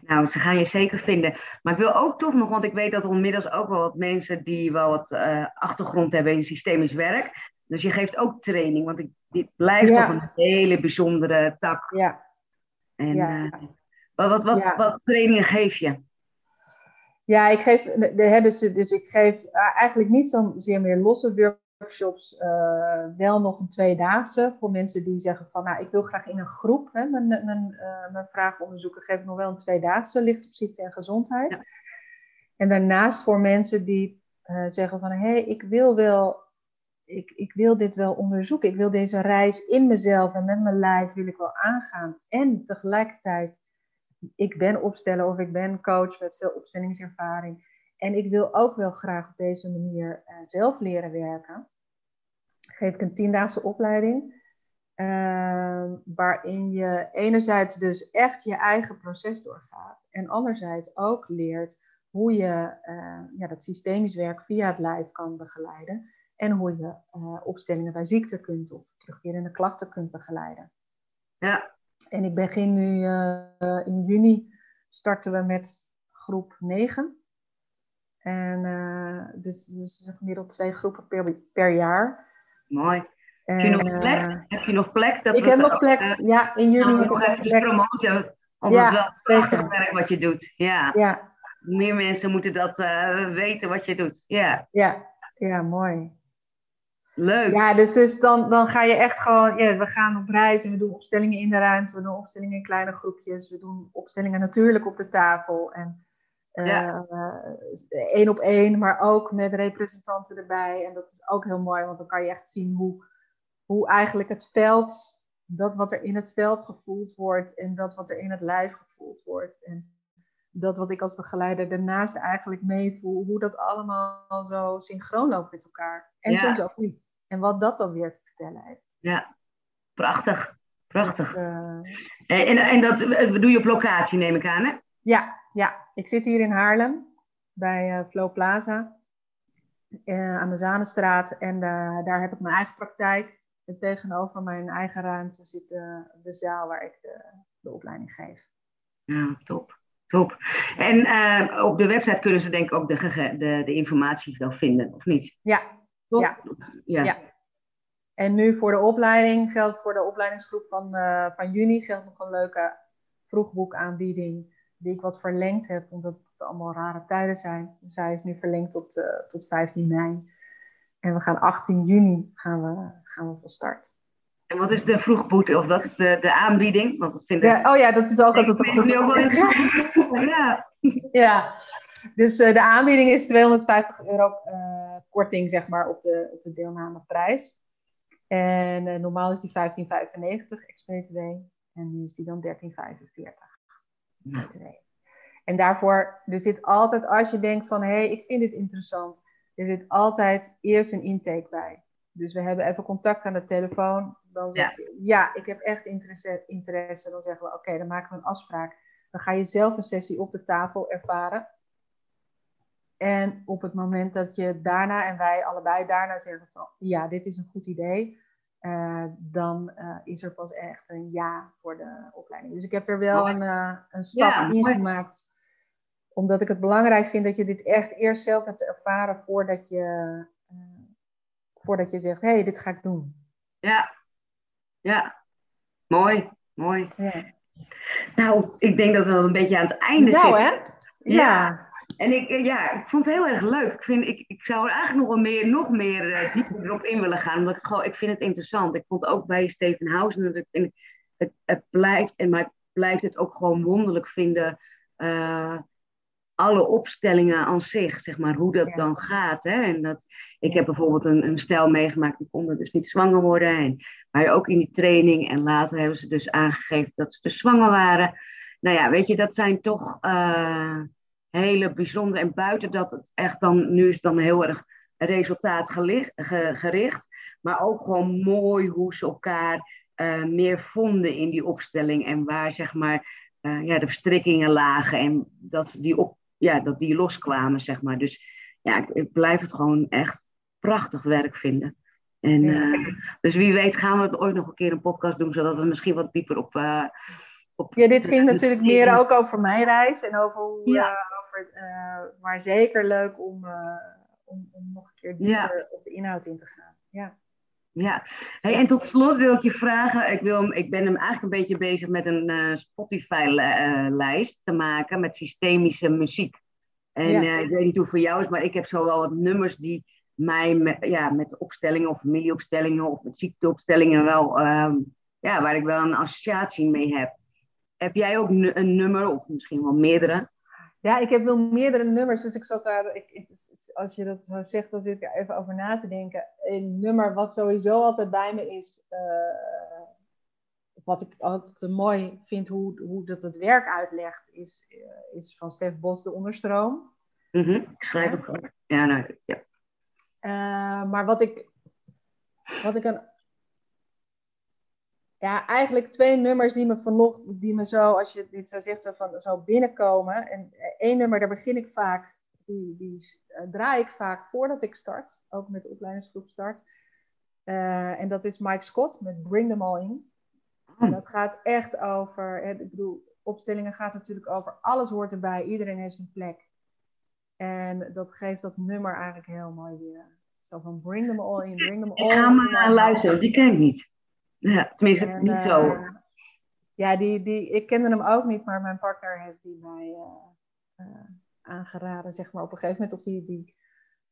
Nou, ze gaan je zeker vinden. Maar ik wil ook toch nog, want ik weet dat er inmiddels ook wel wat mensen die wel wat uh, achtergrond hebben in systemisch werk. Dus je geeft ook training, want ik, dit blijft toch een hele bijzondere tak. Ja. En ja. Uh, wat, wat, wat, ja. wat trainingen geef je? Ja, ik geef, de, dus, dus ik geef eh, eigenlijk niet zozeer meer losse workshops, uh, wel nog een tweedaagse voor mensen die zeggen van, nou, ik wil graag in een groep hè, mijn, mijn, uh, mijn vragen onderzoeken, geef ik nog wel een tweedaagse, licht op ziekte en gezondheid. Ja. En daarnaast voor mensen die uh, zeggen van, hé, hey, ik wil wel, ik, ik wil dit wel onderzoeken, ik wil deze reis in mezelf en met mijn lijf wil ik wel aangaan. En tegelijkertijd ik ben opsteller of ik ben coach met veel opstellingservaring. En ik wil ook wel graag op deze manier uh, zelf leren werken. Geef ik een tiendaagse opleiding. Uh, waarin je enerzijds dus echt je eigen proces doorgaat. En anderzijds ook leert hoe je uh, ja, dat systemisch werk via het lijf kan begeleiden. En hoe je opstellingen bij ziekte kunt of terugkerende klachten kunt begeleiden. Ja, en ik begin nu uh, in juni starten we met groep 9. En uh, dus, dus gemiddeld twee groepen per, per jaar. Mooi. heb je nog plek? Uh, heb je nog plek? Dat ik heb nog plek, ja, in juni. nog even promoten, omdat ja, het wel prachtig werk wat je doet. Ja. ja. Meer mensen moeten dat weten wat je doet. Ja, ja. ja mooi. Leuk. Ja, dus, dus dan, dan ga je echt gewoon, ja, we gaan op reis en we doen opstellingen in de ruimte, we doen opstellingen in kleine groepjes, we doen opstellingen natuurlijk op de tafel en ja. uh, één op één, maar ook met representanten erbij. En dat is ook heel mooi, want dan kan je echt zien hoe, hoe eigenlijk het veld, dat wat er in het veld gevoeld wordt en dat wat er in het lijf gevoeld wordt. En dat wat ik als begeleider daarnaast eigenlijk meevoel, hoe dat allemaal zo synchroon loopt met elkaar. En soms ook niet. En wat dat dan weer te vertellen heeft. Ja, prachtig. Prachtig. Dus, uh... en, en dat doe je op locatie, neem ik aan, hè? Ja, ja. ik zit hier in Haarlem bij uh, Flow Plaza uh, aan de Zanenstraat. En daar heb ik mijn eigen praktijk. En tegenover mijn eigen ruimte zit de, de zaal waar ik de, de opleiding geef. Ja, top. Top. En uh, op de website kunnen ze denk ik ook de, de, de informatie wel vinden, of niet? Ja. Ja. ja. ja. En nu voor de opleiding geldt voor de opleidingsgroep van, uh, van juni geldt nog een leuke vroegboekaanbieding die ik wat verlengd heb, omdat het allemaal rare tijden zijn. Dus zij is nu verlengd tot, uh, tot 15 mei. En we gaan 18 juni gaan we, gaan we van start. En wat is de vroegboete of dat is de, de aanbieding? Want dat vind ik... ja, oh ja, dat is ook altijd een wel ja. ja, dus uh, de aanbieding is 250 euro uh, korting zeg maar, op de, op de deelnameprijs. En uh, normaal is die 15,95 ex-BTW. En nu is die dan 13,45 BTW. En daarvoor, er zit altijd, als je denkt van, hé, hey, ik vind dit interessant. Er zit altijd eerst een intake bij. Dus we hebben even contact aan de telefoon. Dan zeg ja. je, ja, ik heb echt interesse. interesse. Dan zeggen we, oké, dan maken we een afspraak. Dan ga je zelf een sessie op de tafel ervaren. En op het moment dat je daarna en wij allebei daarna zeggen van, ja, dit is een goed idee. dan is er pas echt een ja voor de opleiding. Dus ik heb er wel een, een stap in gemaakt omdat ik het belangrijk vind dat je dit echt eerst zelf hebt ervaren voordat je, voordat je zegt, hé, hey, dit ga ik doen. Ja, ja. Mooi, mooi. Ja. Nou, ik denk dat we wel een beetje aan het einde nou, zitten. Hè? Ja. En ik, eh, ja, ik vond het heel erg leuk. Ik, vind, ik, ik zou er eigenlijk nog wel meer, nog meer uh, dieper erop in willen gaan. Omdat ik, gewoon, ik vind het interessant. Ik vond ook bij Steven Housen, het, het, het blijft, en maar blijft het ook gewoon wonderlijk vinden. Uh, alle opstellingen aan zich, zeg maar, hoe dat dan gaat. Hè? En dat, ik heb bijvoorbeeld een, een stel meegemaakt, die konden dus niet zwanger worden. En, maar ook in die training. En later hebben ze dus aangegeven dat ze dus zwanger waren. Nou ja, weet je, dat zijn toch uh, hele bijzondere. En buiten dat het echt dan, nu is dan heel erg resultaatgericht. Maar ook gewoon mooi hoe ze elkaar uh, meer vonden in die opstelling. En waar zeg maar uh, ja, de verstrikkingen lagen. En dat die op, ja, dat die loskwamen, zeg maar. Dus ja, ik, ik blijf het gewoon echt prachtig werk vinden. En, uh, dus wie weet gaan we ooit nog een keer een podcast doen, zodat we misschien wat dieper op... Uh, op ja, dit ging natuurlijk meer ook over mijn reis en over hoe... Ja. Uh, over, maar zeker leuk om, om, om, nog een keer dieper op de inhoud in te gaan. Ja. Ja, hey, en tot slot wil ik je vragen. Ik, wil, ik ben hem eigenlijk een beetje bezig met een uh, Spotify-lijst te maken met systemische muziek. En uh, ik weet niet hoe het voor jou is, maar ik heb zo wel wat nummers die mij met, ja, met opstellingen of familieopstellingen of met ziekteopstellingen wel, uh, ja, waar ik wel een associatie mee heb. Heb jij ook een nummer of misschien wel meerdere? Ja, ik heb wel meerdere nummers, dus ik zat daar, ik, als je dat zo zegt, dan zit ik er even over na te denken. Een nummer wat sowieso altijd bij me is, uh, wat ik altijd mooi vind hoe, hoe dat het werk uitlegt, is, uh, is van Stef Bos, De Onderstroom. Mm -hmm. Ik schrijf ook van. Ja, nou, ja. Uh, maar wat ik, wat ik een ja, eigenlijk twee nummers die me vanochtend, die me zo, als je dit zo zegt, zo, van, zo binnenkomen. En eh, één nummer, daar begin ik vaak, die, die uh, draai ik vaak voordat ik start, ook met de opleidingsgroep start. Uh, en dat is Mike Scott met Bring Them All In. En dat gaat echt over, ik bedoel, opstellingen gaat natuurlijk over, alles hoort erbij, iedereen heeft zijn plek. En dat geeft dat nummer eigenlijk heel mooi weer. Zo van Bring Them All In, Bring Them All In. Ik ga maar luisteren, die ken ik niet. Ja, tenminste, niet zo. Uh, ja, die, die, ik kende hem ook niet, maar mijn partner heeft die mij uh, uh, aangeraden, zeg maar, op een gegeven moment. Of die, die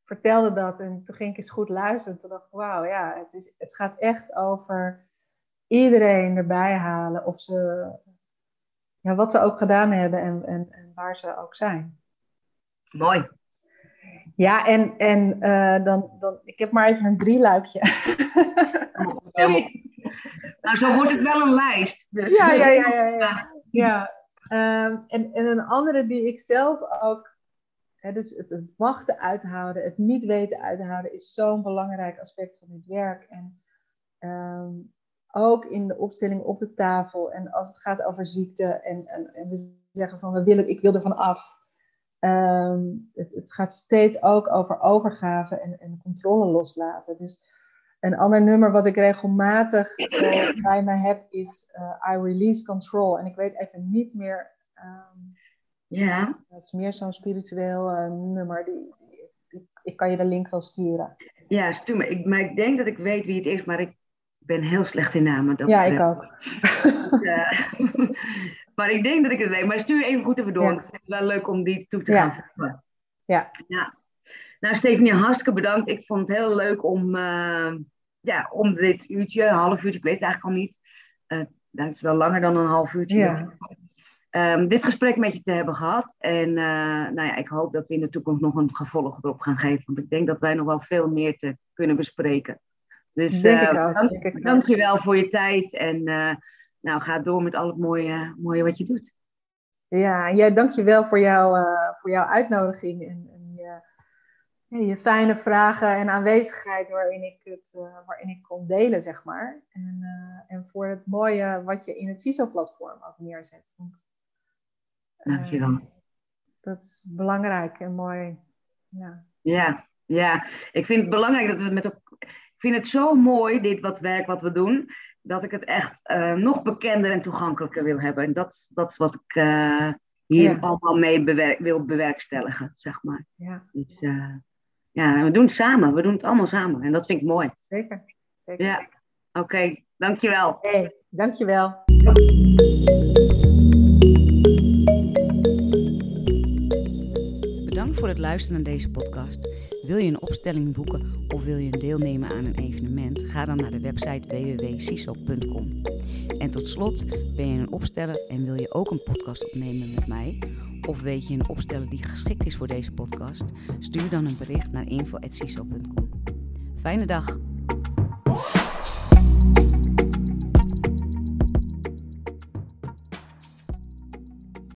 vertelde dat en toen ging ik eens goed luisteren. Toen dacht ik, wauw, ja, het, is, het gaat echt over iedereen erbij halen. Of ze, ja, wat ze ook gedaan hebben en, en, en waar ze ook zijn. Mooi. Ja, en, en dan, dan, ik heb maar even een drieluikje. Sorry. Nou, zo wordt het wel een lijst. Dus. Ja, ja, ja. ja, ja. ja. Ehm, en, en een andere die ik zelf ook, hè, dus het, het wachten uithouden, het niet weten uithouden, is zo'n belangrijk aspect van dit werk. En ehm, ook in de opstelling op de tafel en als het gaat over ziekte en, en, en we zeggen van we willen, ik wil er van af. Ehm, het, het, gaat steeds ook over overgave en, en controle loslaten. Dus een ander nummer wat ik regelmatig bij me heb is uh, I Release Control. En ik weet even niet meer. Um, ja. Het is meer zo'n spiritueel uh, nummer. Die, die, ik kan je de link wel sturen. Ja, stuur me. Ik, maar ik denk dat ik weet wie het is, maar ik ben heel slecht in namen. Dat ja, ik ook. uh, maar ik denk dat ik het weet. Maar stuur even goed even door. Ja. Ik vind het wel leuk om die toe te gaan. Ja. ja. Nou, Stefanie, hartstikke bedankt. Ik vond het heel leuk om ja, om dit uurtje, een half uurtje, ik weet het eigenlijk al niet. Uh, dat is wel langer dan een half uurtje. Ja. Um, dit gesprek met je te hebben gehad. En uh, nou ja, ik hoop dat we in de toekomst nog een gevolg erop gaan geven. Want ik denk dat wij nog wel veel meer te kunnen bespreken. Dus dank, dank je wel voor je tijd. En nou, ga door met al het mooie, mooie wat je doet. Ja, ja dank je wel voor, jou, voor jouw uitnodiging. En, en je, je fijne vragen en aanwezigheid waarin ik het uh, waarin ik kon delen, zeg maar. En, uh, en voor het mooie wat je in het CISO-platform ook neerzet. Want, Dankjewel. Dat is belangrijk en mooi. Ja. ja, ja. Ik vind het belangrijk dat we het met elkaar... Ik vind het zo mooi, dit wat werk wat we doen, dat ik het echt uh, nog bekender en toegankelijker wil hebben. En dat, dat is wat ik uh, hier ja. allemaal mee bewerk, wil bewerkstelligen, zeg maar. Ja. Dus uh, ja, we doen het samen. We doen het allemaal samen. En dat vind ik mooi. Zeker. Zeker. Ja, oké. Okay. Dankjewel. Hey, dankjewel. Voor het luisteren naar deze podcast. Wil je een opstelling boeken of wil je deelnemen aan een evenement? Ga dan naar de website www.ciso.com. En tot slot, ben je een opsteller en wil je ook een podcast opnemen met mij? Of weet je een opsteller die geschikt is voor deze podcast? Stuur dan een bericht naar info.ciso.com. Fijne dag!